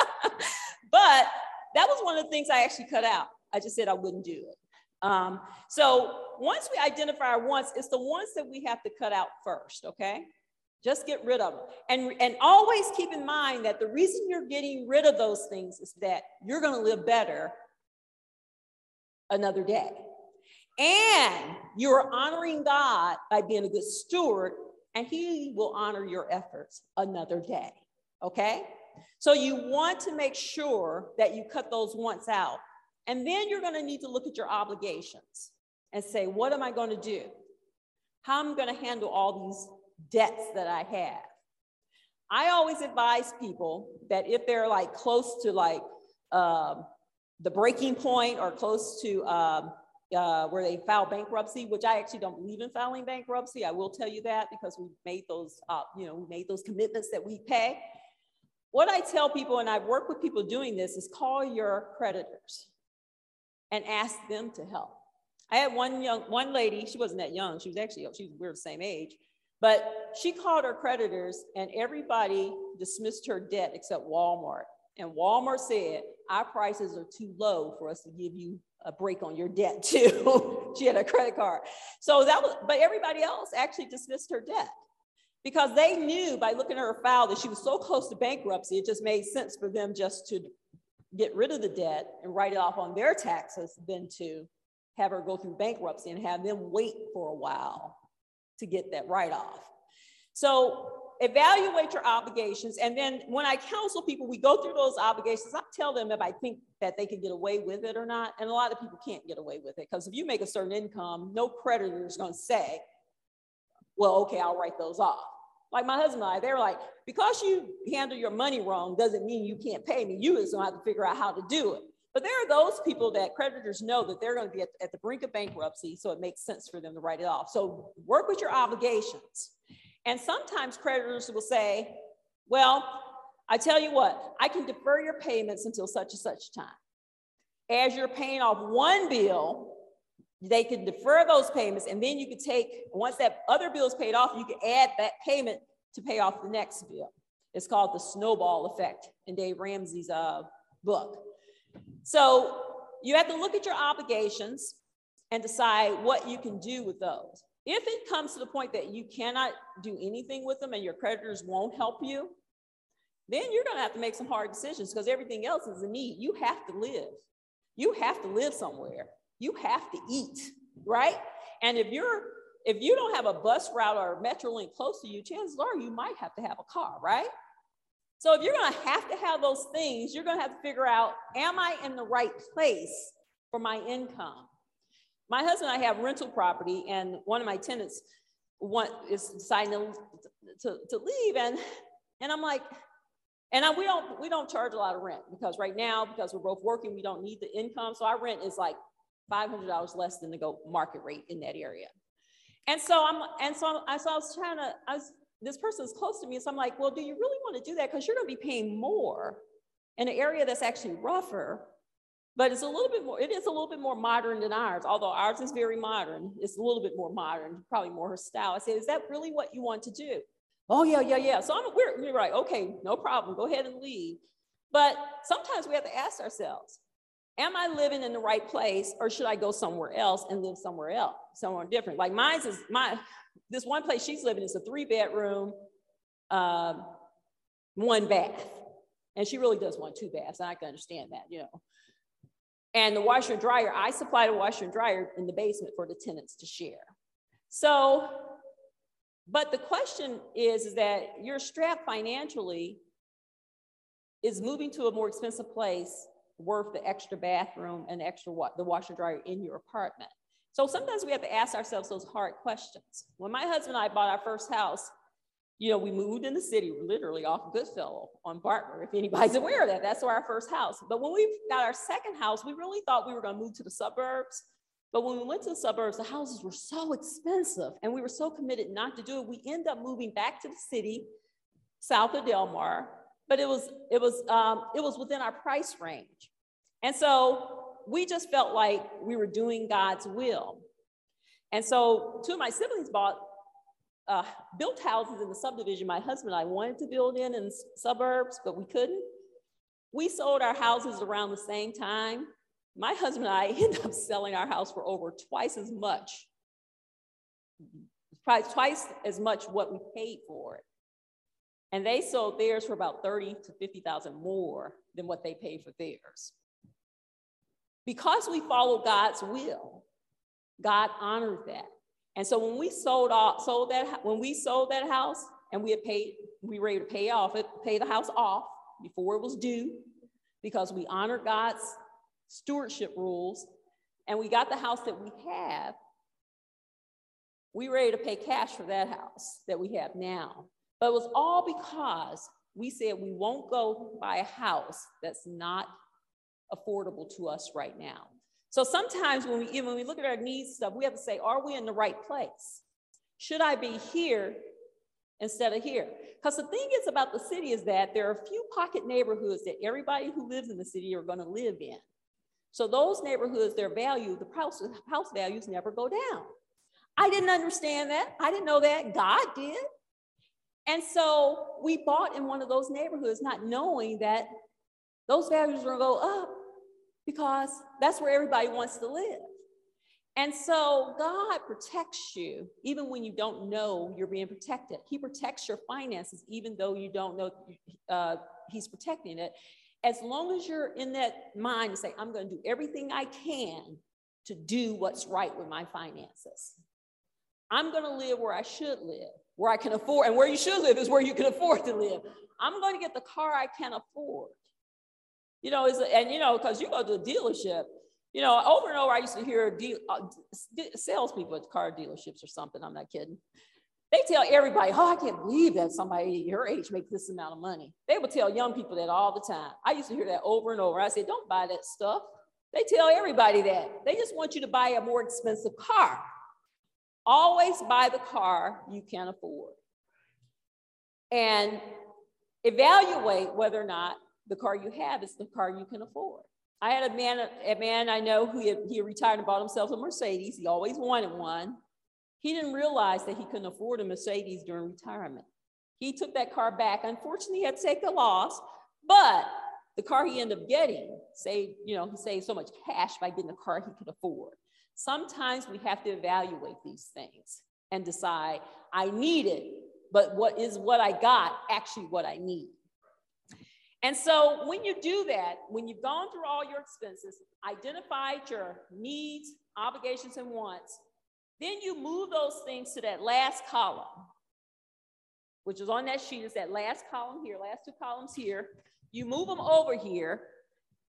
S2: but that was one of the things I actually cut out. I just said I wouldn't do it. Um, so once we identify our wants, it's the ones that we have to cut out first, okay? Just get rid of them. And, and always keep in mind that the reason you're getting rid of those things is that you're to live better another day. And you're honoring God by being a good steward, and He will honor your efforts another day. Okay? So you want to make sure that you cut those wants out. And then you're going to need to look at your obligations and say, what am I going to do? How am I going to handle all these debts that I have? I always advise people that if they're like close to like um, the breaking point or close to um, uh, where they file bankruptcy, which I actually don't believe in filing bankruptcy. I will tell you that because we made those, uh, you know, we made those commitments that we pay. What I tell people, and I've worked with people doing this, is call your creditors and ask them to help. I had one young, one lady, she wasn't that young. She was actually, she was, we were the same age, but she called her creditors and everybody dismissed her debt except Walmart. And Walmart said, our prices are too low for us to give you a break on your debt too. she had a credit card. So that was, but everybody else actually dismissed her debt because they knew by looking at her file that she was so close to bankruptcy, it just made sense for them just to get rid of the debt and write it off on their taxes than to have her go through bankruptcy and have them wait for a while to get that write off. So evaluate your obligations. And then when I counsel people, we go through those obligations. I tell them if I think that they can get away with it or not. And a lot of people can't get away with it because if you make a certain income, no creditor is going to say, well, okay, I'll write those off. Like my husband and I, they're like, because you handle your money wrong doesn't mean you can't pay me. You just don't have to figure out how to do it. But there are those people that creditors know that they're going to be at, at the brink of bankruptcy, so it makes sense for them to write it off. So work with your obligations. And sometimes creditors will say, well, I tell you what, I can defer your payments until such and such time. As you're paying off one bill, they can defer those payments and then you can take, once that other bill is paid off, you can add that payment to pay off the next bill. It's called the snowball effect in Dave Ramsey's uh, book. So you have to look at your obligations and decide what you can do with those. If it comes to the point that you cannot do anything with them and your creditors won't help you, then you're to have to make some hard decisions because everything else is a need. You have to live. You have to live somewhere. You have to eat, right? And if you're if you don't have a bus route or a metro link close to you, chances are you might have to have a car, right? So if you're going to have to have those things, you're going to have to figure out am I in the right place for my income? my husband and I have rental property, and one of my tenants want is deciding to, to, to leave, and and I'm like, and I, we don't we don't charge a lot of rent because right now because we're both working, we don't need the income, so our rent is like five hundred dollars less than the go market rate in that area. And so I'm and so I, so I was trying to I was this person is close to me, so I'm like, well, do you really want to do that? Because you're going to be paying more in an area that's actually rougher but it's a little bit more, it is a little bit more modern than ours, although ours is very modern. It's a little bit more modern, probably more her style. I said, is that really what you want to do? Oh, yeah, yeah, yeah. So I'm, we're, we're like, okay, no problem, go ahead and leave. But sometimes we have to ask ourselves, am I living in the right place or should I go somewhere else and live somewhere else, somewhere different? Like mine's is my, this one place she's living is a three bedroom, um, one bath. And she really does want two baths. And I can understand that, you know. And the washer and dryer, I supplied a washer and dryer in the basement for the tenants to share. So, but the question is, is that you're strapped financially, is moving to a more expensive place worth the extra bathroom and extra wa- the washer dryer in your apartment? So sometimes we have to ask ourselves those hard questions. When my husband and I bought our first house, you know, we moved in the city, literally off Goodfellow on Bartmer, if anybody's aware of that. That's where our first house. But when we got our second house, we really thought we were going to move to the suburbs. But when we went to the suburbs, the houses were so expensive and we were so committed not to do it. We ended up moving back to the city, south of Delmar, but it was, it was, um, it was within our price range. And so we just felt like we were doing God's will. And so two of my siblings bought uh, built houses in the subdivision my husband and I wanted to build in in suburbs, but we couldn't. We sold our houses around the same time. My husband and I ended up selling our house for over twice as much, probably twice as much what we paid for it. And they sold theirs for about 30 to 50,000 more than what they paid for theirs. Because we followed God's will, God honored that. And so when we sold off, sold that, when we sold that house and we had paid, we were able to pay off it, pay the house off before it was due, because we honored God's stewardship rules, and we got the house that we have. We were ready to pay cash for that house that we have now. But it was all because we said we won't go buy a house that's not affordable to us right now. So sometimes when we, when we look at our needs stuff, we have to say, are we in the right place? Should I be here instead of here? Because the thing is about the city is that there are a few pocket neighborhoods that everybody who lives in the city are going to live in. So those neighborhoods, their value, the house, house values never go down. I didn't understand that. I didn't know that. God did. And so we bought in one of those neighborhoods, not knowing that those values are going to go up because that's where everybody wants to live. And so God protects you even when you don't know you're being protected. He protects your finances even though you don't know uh, He's protecting it. As long as you're in that mind to say, I'm going to do everything I can to do what's right with my finances. I'm going to live where I should live, where I can afford, and where you should live is where you can afford to live. I'm going to get the car I can afford. You know, it's, and you know, because you go to a dealership, you know, over and over, I used to hear deal, uh, salespeople at car dealerships or something. I'm not kidding. They tell everybody, oh, I can't believe that somebody your age makes this amount of money. They would tell young people that all the time. I used to hear that over and over. I said, don't buy that stuff. They tell everybody that. They just want you to buy a more expensive car. Always buy the car you can afford. And evaluate whether or not the car you have is the car you can afford. I had a man, a man I know who had, he retired and bought himself a Mercedes. He always wanted one. He didn't realize that he couldn't afford a Mercedes during retirement. He took that car back. Unfortunately, he had to take a loss, but the car he ended up getting saved, you know, he saved so much cash by getting a car he could afford. Sometimes we have to evaluate these things and decide, I need it, but what is what I got actually what I need? And so when you do that, when you've gone through all your expenses, identified your needs, obligations, and wants, then you move those things to that last column, which is on that sheet, is that last column here, last two columns here. You move them over here,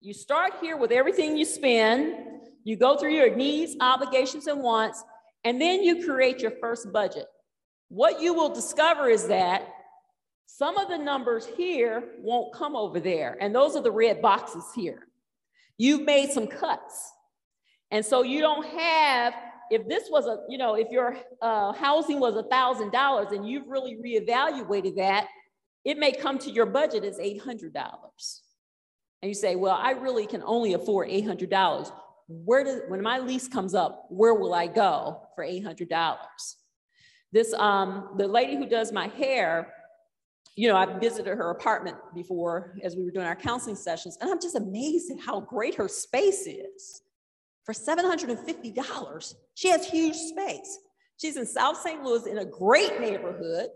S2: You start here with everything you spend, you go through your needs, obligations, and wants, and then you create your first budget. What you will discover is that some of the numbers here won't come over there, and those are the red boxes here. You've made some cuts. And so you don't have, if this was a, you know, if your uh, housing was a $1,000 and you've really reevaluated that, it may come to your budget as $800. And you say, well, I really can only afford $800. Where does, when my lease comes up, where will I go for $800? This, um, the lady who does my hair, you know, I visited her apartment before as we were doing our counseling sessions, and I'm just amazed at how great her space is. For $750, she has huge space. She's in South St. Louis in a great neighborhood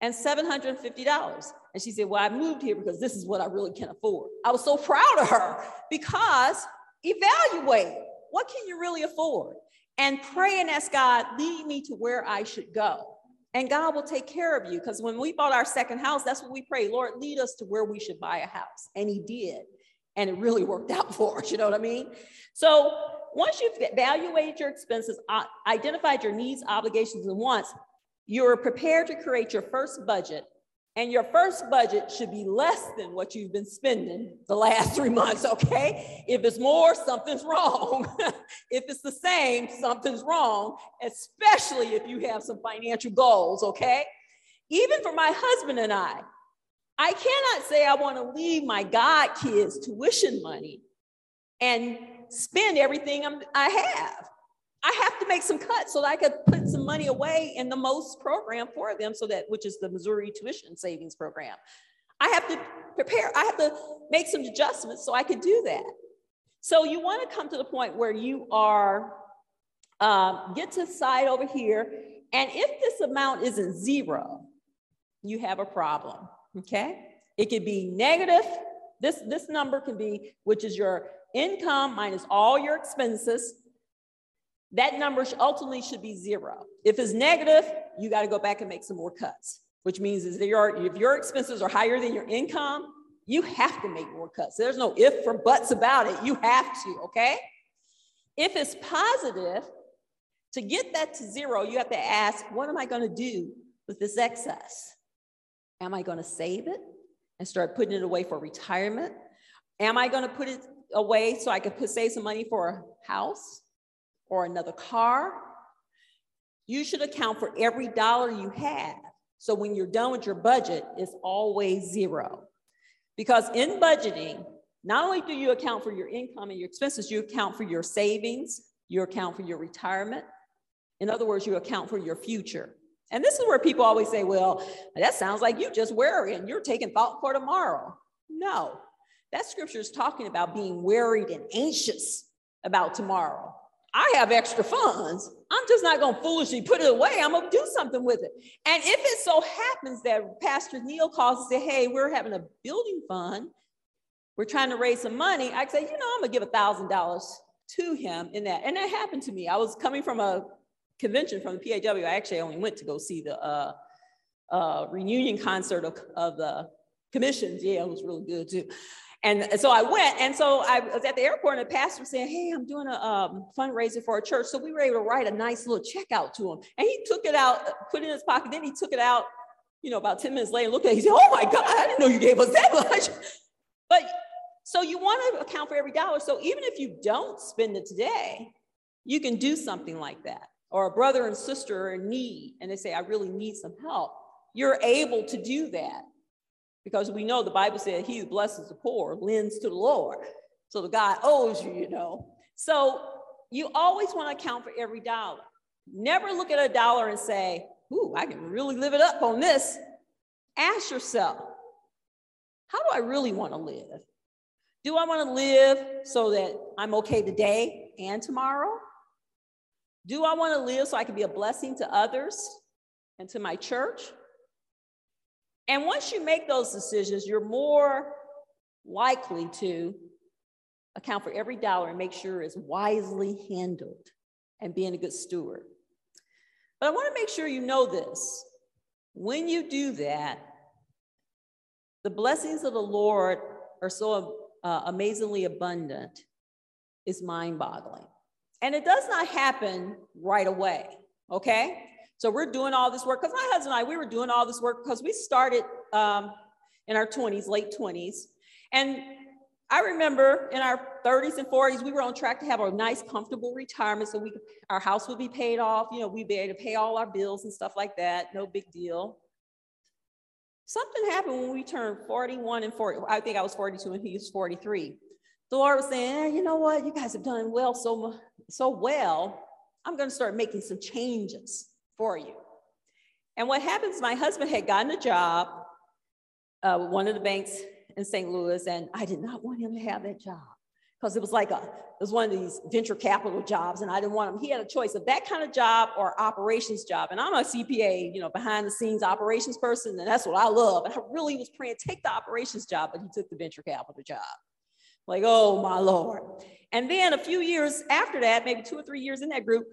S2: and $750. And she said, Well, I moved here because this is what I really can afford. I was so proud of her because evaluate what can you really afford and pray and ask God, lead me to where I should go. And God will take care of you. Because when we bought our second house, that's what we pray. Lord, lead us to where we should buy a house. And He did. And it really worked out for us. You know what I mean? So once you've evaluated your expenses, identified your needs, obligations, and wants, you're prepared to create your first budget and your first budget should be less than what you've been spending the last three months, okay? If it's more, something's wrong. if it's the same, something's wrong, especially if you have some financial goals, okay? Even for my husband and I, I cannot say I want to leave my God kids tuition money and spend everything i have. I have to make some cuts so that I could put some money away in the most program for them, so that which is the Missouri tuition savings program. I have to prepare, I have to make some adjustments so I could do that. So you want to come to the point where you are, um, get to the side over here, and if this amount isn't zero, you have a problem, okay? It could be negative. This, this number can be, which is your income minus all your expenses, that number ultimately should be zero. If it's negative, you got to go back and make some more cuts, which means is your, if your expenses are higher than your income, you have to make more cuts. There's no if or buts about it. You have to, okay? If it's positive, to get that to zero, you have to ask, what am I going to do with this excess? Am I going to save it and start putting it away for retirement? Am I going to put it away so I can put, save some money for a house? Or another car, you should account for every dollar you have. So when you're done with your budget, it's always zero. Because in budgeting, not only do you account for your income and your expenses, you account for your savings, you account for your retirement. In other words, you account for your future. And this is where people always say, well, that sounds like you just worry and you're taking thought for tomorrow. No, that scripture is talking about being worried and anxious about tomorrow. I have extra funds. I'm just not going to foolishly put it away. I'm going to do something with it. And if it so happens that Pastor Neil calls and say, hey, we're having a building fund, we're trying to raise some money, I say, you know, I'm going to give a $1,000 to him in that. And that happened to me. I was coming from a convention from the PAW. I actually only went to go see the uh, uh, reunion concert of, of the commissions. Yeah, it was really good too. And so I went, and so I was at the airport, and the pastor saying, "Hey, I'm doing a um, fundraiser for a church." So we were able to write a nice little check out to him, and he took it out, put it in his pocket. Then he took it out, you know, about ten minutes later, looked at it. He said, "Oh my God, I didn't know you gave us that much." But so you want to account for every dollar. So even if you don't spend it today, you can do something like that. Or a brother and sister are in need, and they say, "I really need some help." You're able to do that because we know the Bible said he who blesses the poor lends to the Lord. So the God owes you, you know. So you always want to account for every dollar. Never look at a dollar and say, ooh, I can really live it up on this. Ask yourself, how do I really want to live? Do I want to live so that I'm okay today and tomorrow? Do I want to live so I can be a blessing to others and to my church? And once you make those decisions, you're more likely to account for every dollar and make sure it's wisely handled and being a good steward. But I want to make sure you know this. When you do that, the blessings of the Lord are so uh, amazingly abundant it's mind boggling. And it does not happen right away, okay? So we're doing all this work because my husband and I, we were doing all this work because we started um, in our 20s, late 20s. And I remember in our 30s and 40s, we were on track to have a nice, comfortable retirement so we could, our house would be paid off. You know, we'd be able to pay all our bills and stuff like that. No big deal. Something happened when we turned 41 and 40. I think I was 42 and he was 43. The Lord was saying, you know what? You guys have done well so, so well. I'm going to start making some changes for you. And what happens, my husband had gotten a job uh, with one of the banks in St. Louis, and I did not want him to have that job because it was like a, it was one of these venture capital jobs, and I didn't want him. He had a choice of that kind of job or operations job. And I'm a CPA, you know, behind the scenes operations person, and that's what I love. And I really was praying, take the operations job, but he took the venture capital job. Like, oh my Lord. And then a few years after that, maybe two or three years in that group,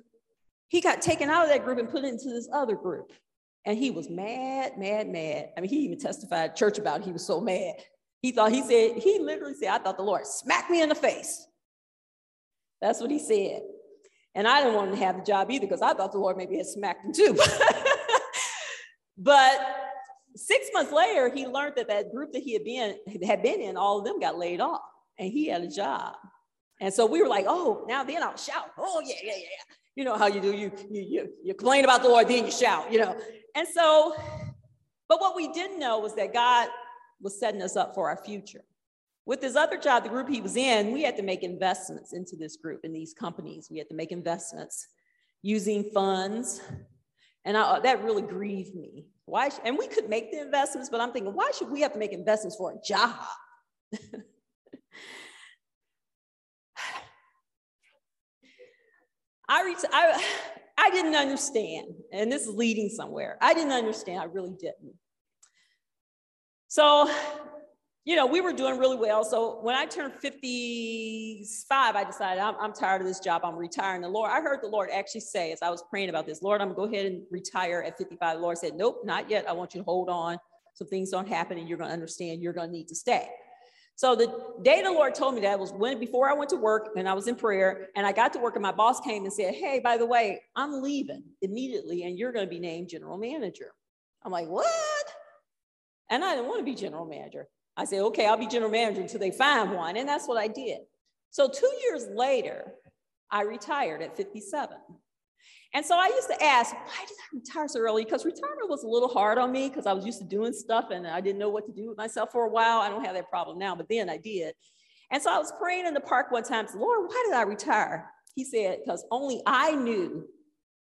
S2: he got taken out of that group and put into this other group. And he was mad, mad, mad. I mean, he even testified church about it. He was so mad. He thought, he said, he literally said, I thought the Lord smacked me in the face. That's what he said. And I didn't want to have the job either because I thought the Lord maybe had smacked him too. but six months later, he learned that that group that he had been, had been in, all of them got laid off and he had a job. And so we were like, oh, now then I'll shout. Oh, yeah, yeah, yeah. You know how you do. You, you, you, you complain about the Lord, then you shout, you know. And so, but what we didn't know was that God was setting us up for our future. With his other job, the group he was in, we had to make investments into this group in these companies. We had to make investments using funds. And I, that really grieved me. Why? And we could make the investments, but I'm thinking, why should we have to make investments for a job? I, reached, I, I didn't understand, and this is leading somewhere. I didn't understand, I really didn't. So, you know, we were doing really well. So when I turned 55, I decided I'm, I'm tired of this job. I'm retiring. The Lord, I heard the Lord actually say, as I was praying about this, Lord, I'm gonna go ahead and retire at 55. The Lord said, Nope, not yet. I want you to hold on so things don't happen and you're gonna understand you're gonna need to stay. So the day the Lord told me that was when before I went to work and I was in prayer and I got to work and my boss came and said, Hey, by the way, I'm leaving immediately and you're going to be named general manager. I'm like, What? And I didn't want to be general manager. I said, Okay, I'll be general manager until they find one. And that's what I did. So two years later, I retired at 57. And so I used to ask, why did I retire so early? Because retirement was a little hard on me because I was used to doing stuff and I didn't know what to do with myself for a while. I don't have that problem now, but then I did. And so I was praying in the park one time, Lord, why did I retire? He said, because only I knew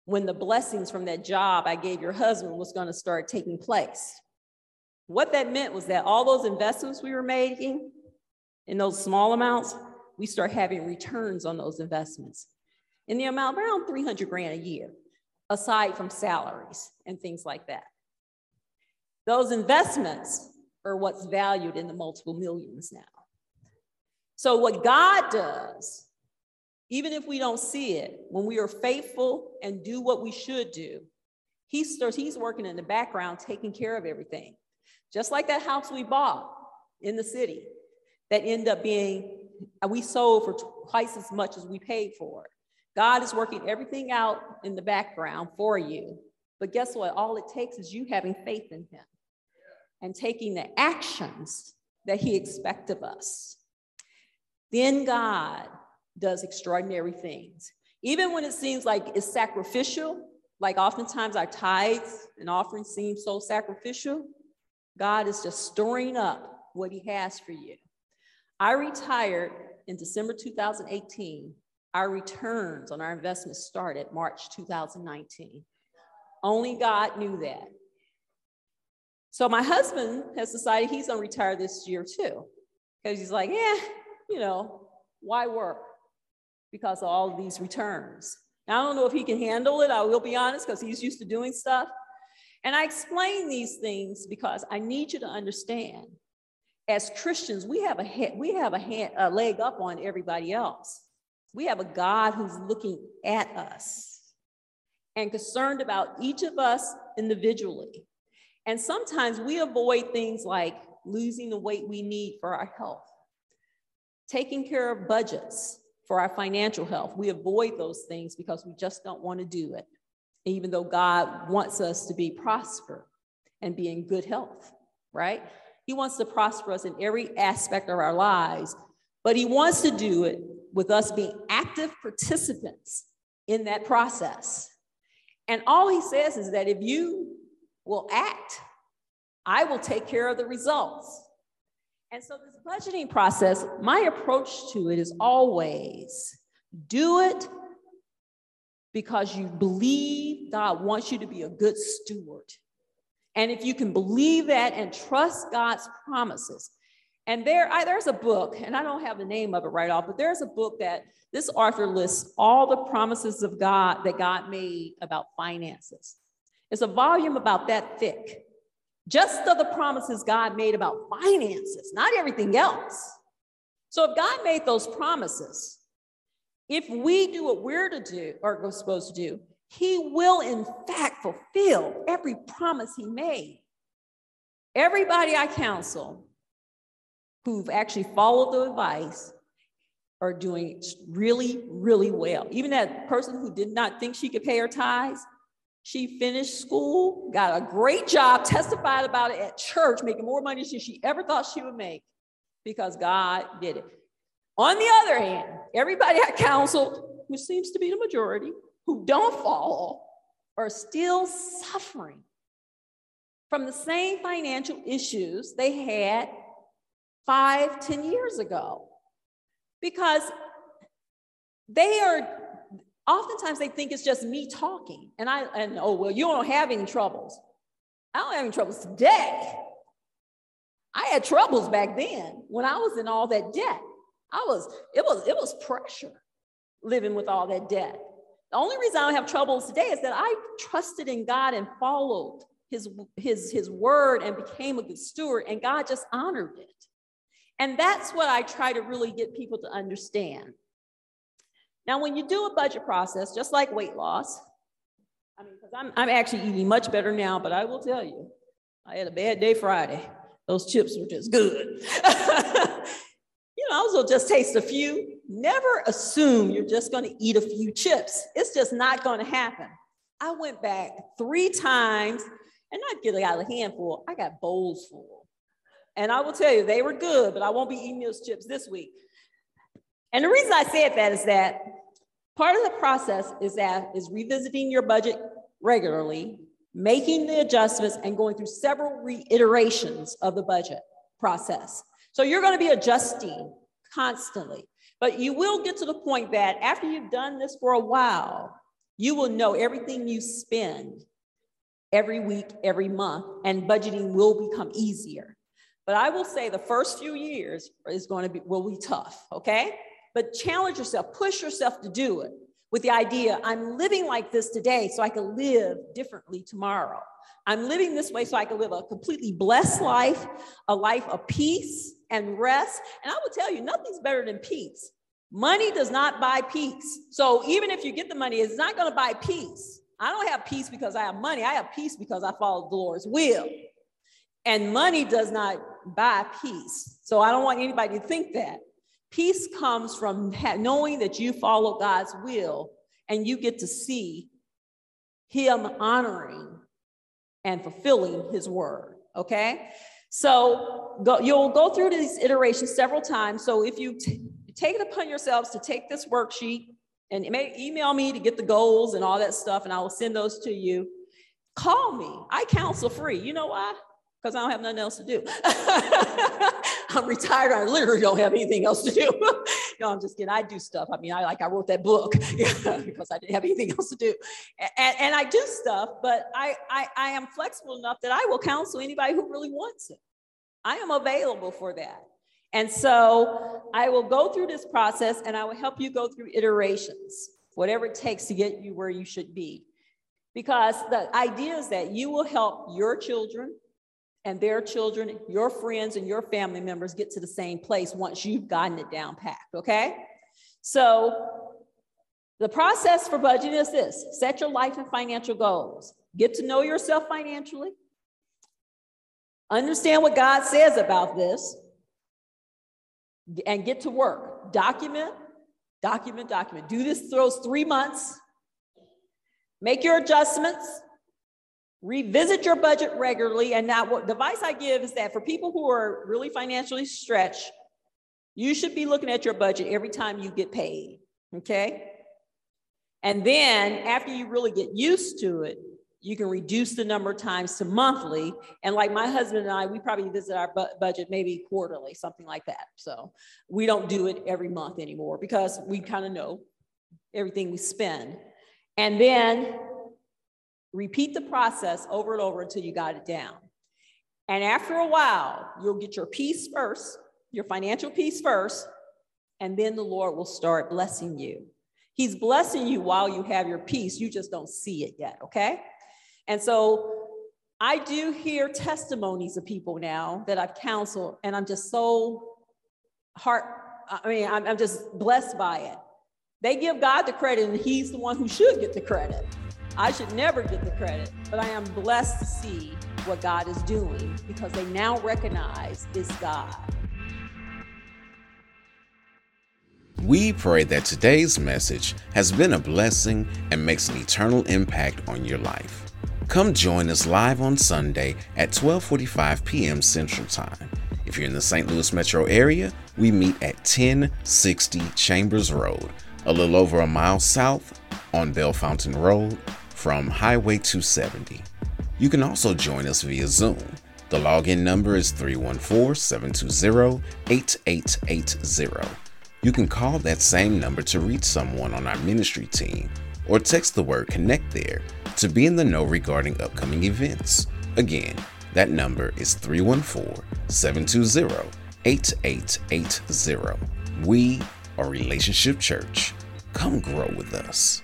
S2: when the blessings from that job I gave your husband was going to start taking place. What that meant was that all those investments we were making in those small amounts, we start having returns on those investments in the amount around 300 grand a year, aside from salaries and things like that. Those investments are what's valued in the multiple millions now. So, what God does, even if we don't see it, when we are faithful and do what we should do, he starts, he's working in the background, taking care of everything. Just like that house we bought in the city that ended up being, we sold for twice as much as we paid for it. God is working everything out in the background for you. But guess what? All it takes is you having faith in Him and taking the actions that He expects of us. Then God does extraordinary things. Even when it seems like it's sacrificial, like oftentimes our tithes and offerings seem so sacrificial, God is just storing up what He has for you. I retired in December 2018 our returns on our investments started March 2019. Only God knew that. So my husband has decided he's gonna retire this year too. Because he's like, yeah, you know, why work? Because of all of these returns. Now, I don't know if he can handle it, I will be honest, because he's used to doing stuff. And I explain these things because I need you to understand as Christians, we have a, we have a, hand, a leg up on everybody else. We have a God who's looking at us and concerned about each of us individually. And sometimes we avoid things like losing the weight we need for our health. taking care of budgets for our financial health. We avoid those things because we just don't want to do it, even though God wants us to be prosper and be in good health, right? He wants to prosper us in every aspect of our lives, but He wants to do it with us being active participants in that process. And all He says is that if you will act, I will take care of the results. And so, this budgeting process, my approach to it is always do it because you believe God wants you to be a good steward. And if you can believe that and trust God's promises, and there, I, there's a book, and I don't have the name of it right off, but there's a book that this author lists all the promises of God that God made about finances. It's a volume about that thick, just of the promises God made about finances, not everything else. So if God made those promises, if we do what we're to do or we're supposed to do, he will, in fact, fulfill every promise he made. Everybody I counsel who've actually followed the advice are doing really, really well. Even that person who did not think she could pay her tithes, she finished school, got a great job, testified about it at church, making more money than she ever thought she would make because God did it. On the other hand, everybody I counseled, which seems to be the majority, who don't fall are still suffering from the same financial issues they had five, ten years ago. Because they are, oftentimes they think it's just me talking. And I, and oh, well, you don't have any troubles. I don't have any troubles today. I had troubles back then when I was in all that debt. I was, it was, it was pressure living with all that debt. The only reason I don't have troubles today is that I trusted in God and followed his, his, his word and became a good steward, and God just honored it. And that's what I try to really get people to understand. Now, when you do a budget process, just like weight loss, I mean, because I'm, I'm actually eating much better now, but I will tell you, I had a bad day Friday. Those chips were just good. you know, I was just taste a few. Never assume you're just going to eat a few chips. It's just not going to happen. I went back three times and not get a handful, I got bowls full. And I will tell you, they were good, but I won't be eating those chips this week. And the reason I said that is that part of the process is that is revisiting your budget regularly, making the adjustments, and going through several reiterations of the budget process. So you're going to be adjusting constantly. But you will get to the point that after you've done this for a while, you will know everything you spend every week, every month, and budgeting will become easier. But I will say the first few years is going to be will be tough, okay? But challenge yourself, push yourself to do it with the idea I'm living like this today so I can live differently tomorrow. I'm living this way so I can live a completely blessed life, a life of peace and rest. And I will tell you, nothing's better than peace. Money does not buy peace. So even if you get the money, it's not going to buy peace. I don't have peace because I have money. I have peace because I follow the Lord's will. And money does not buy peace. So I don't want anybody to think that. Peace comes from knowing that you follow God's will and you get to see Him honoring and fulfilling His word. Okay? So go, you'll go through these iterations several times. So if you take it upon yourselves to take this worksheet and email me to get the goals and all that stuff, and I will send those to you. Call me. I counsel free. You know why? Because I don't have nothing else to do. I'm retired. I literally don't have anything else to do. no, I'm just kidding. I do stuff. I mean, I like I wrote that book because I didn't have anything else to do, and, and I do stuff. But I, I I am flexible enough that I will counsel anybody who really wants it. I am available for that. And so I will go through this process and I will help you go through iterations, whatever it takes to get you where you should be. Because the idea is that you will help your children and their children, your friends, and your family members get to the same place once you've gotten it down packed, okay? So the process for budgeting is this set your life and financial goals, get to know yourself financially, understand what God says about this, and get to work. Document, document, document. Do this for those three months. Make your adjustments. Revisit your budget regularly. And now, what advice I give is that for people who are really financially stretched, you should be looking at your budget every time you get paid. Okay. And then after you really get used to it, you can reduce the number of times to monthly. And like my husband and I, we probably visit our bu- budget maybe quarterly, something like that. So we don't do it every month anymore because we kind of know everything we spend. And then repeat the process over and over until you got it down. And after a while, you'll get your peace first, your financial peace first, and then the Lord will start blessing you. He's blessing you while you have your peace. You just don't see it yet, okay? And so I do hear testimonies of people now that I've counseled, and I'm just so heart, I mean, I'm, I'm just blessed by it. They give God the credit, and He's the one who should get the credit. I should never get the credit, but I am blessed to see what God is doing because they now recognize it's God.
S1: We pray that today's message has been a blessing and makes an eternal impact on your life. Come join us live on Sunday at 12:45 p.m. Central Time. If you're in the St. Louis metro area, we meet at 1060 Chambers Road, a little over a mile south on Bellefontaine Road from Highway 270. You can also join us via Zoom. The login number is 314 720 8880. You can call that same number to reach someone on our ministry team or text the word connect there to be in the know regarding upcoming events. Again, that number is 314 720 8880. We are Relationship Church. Come grow with us.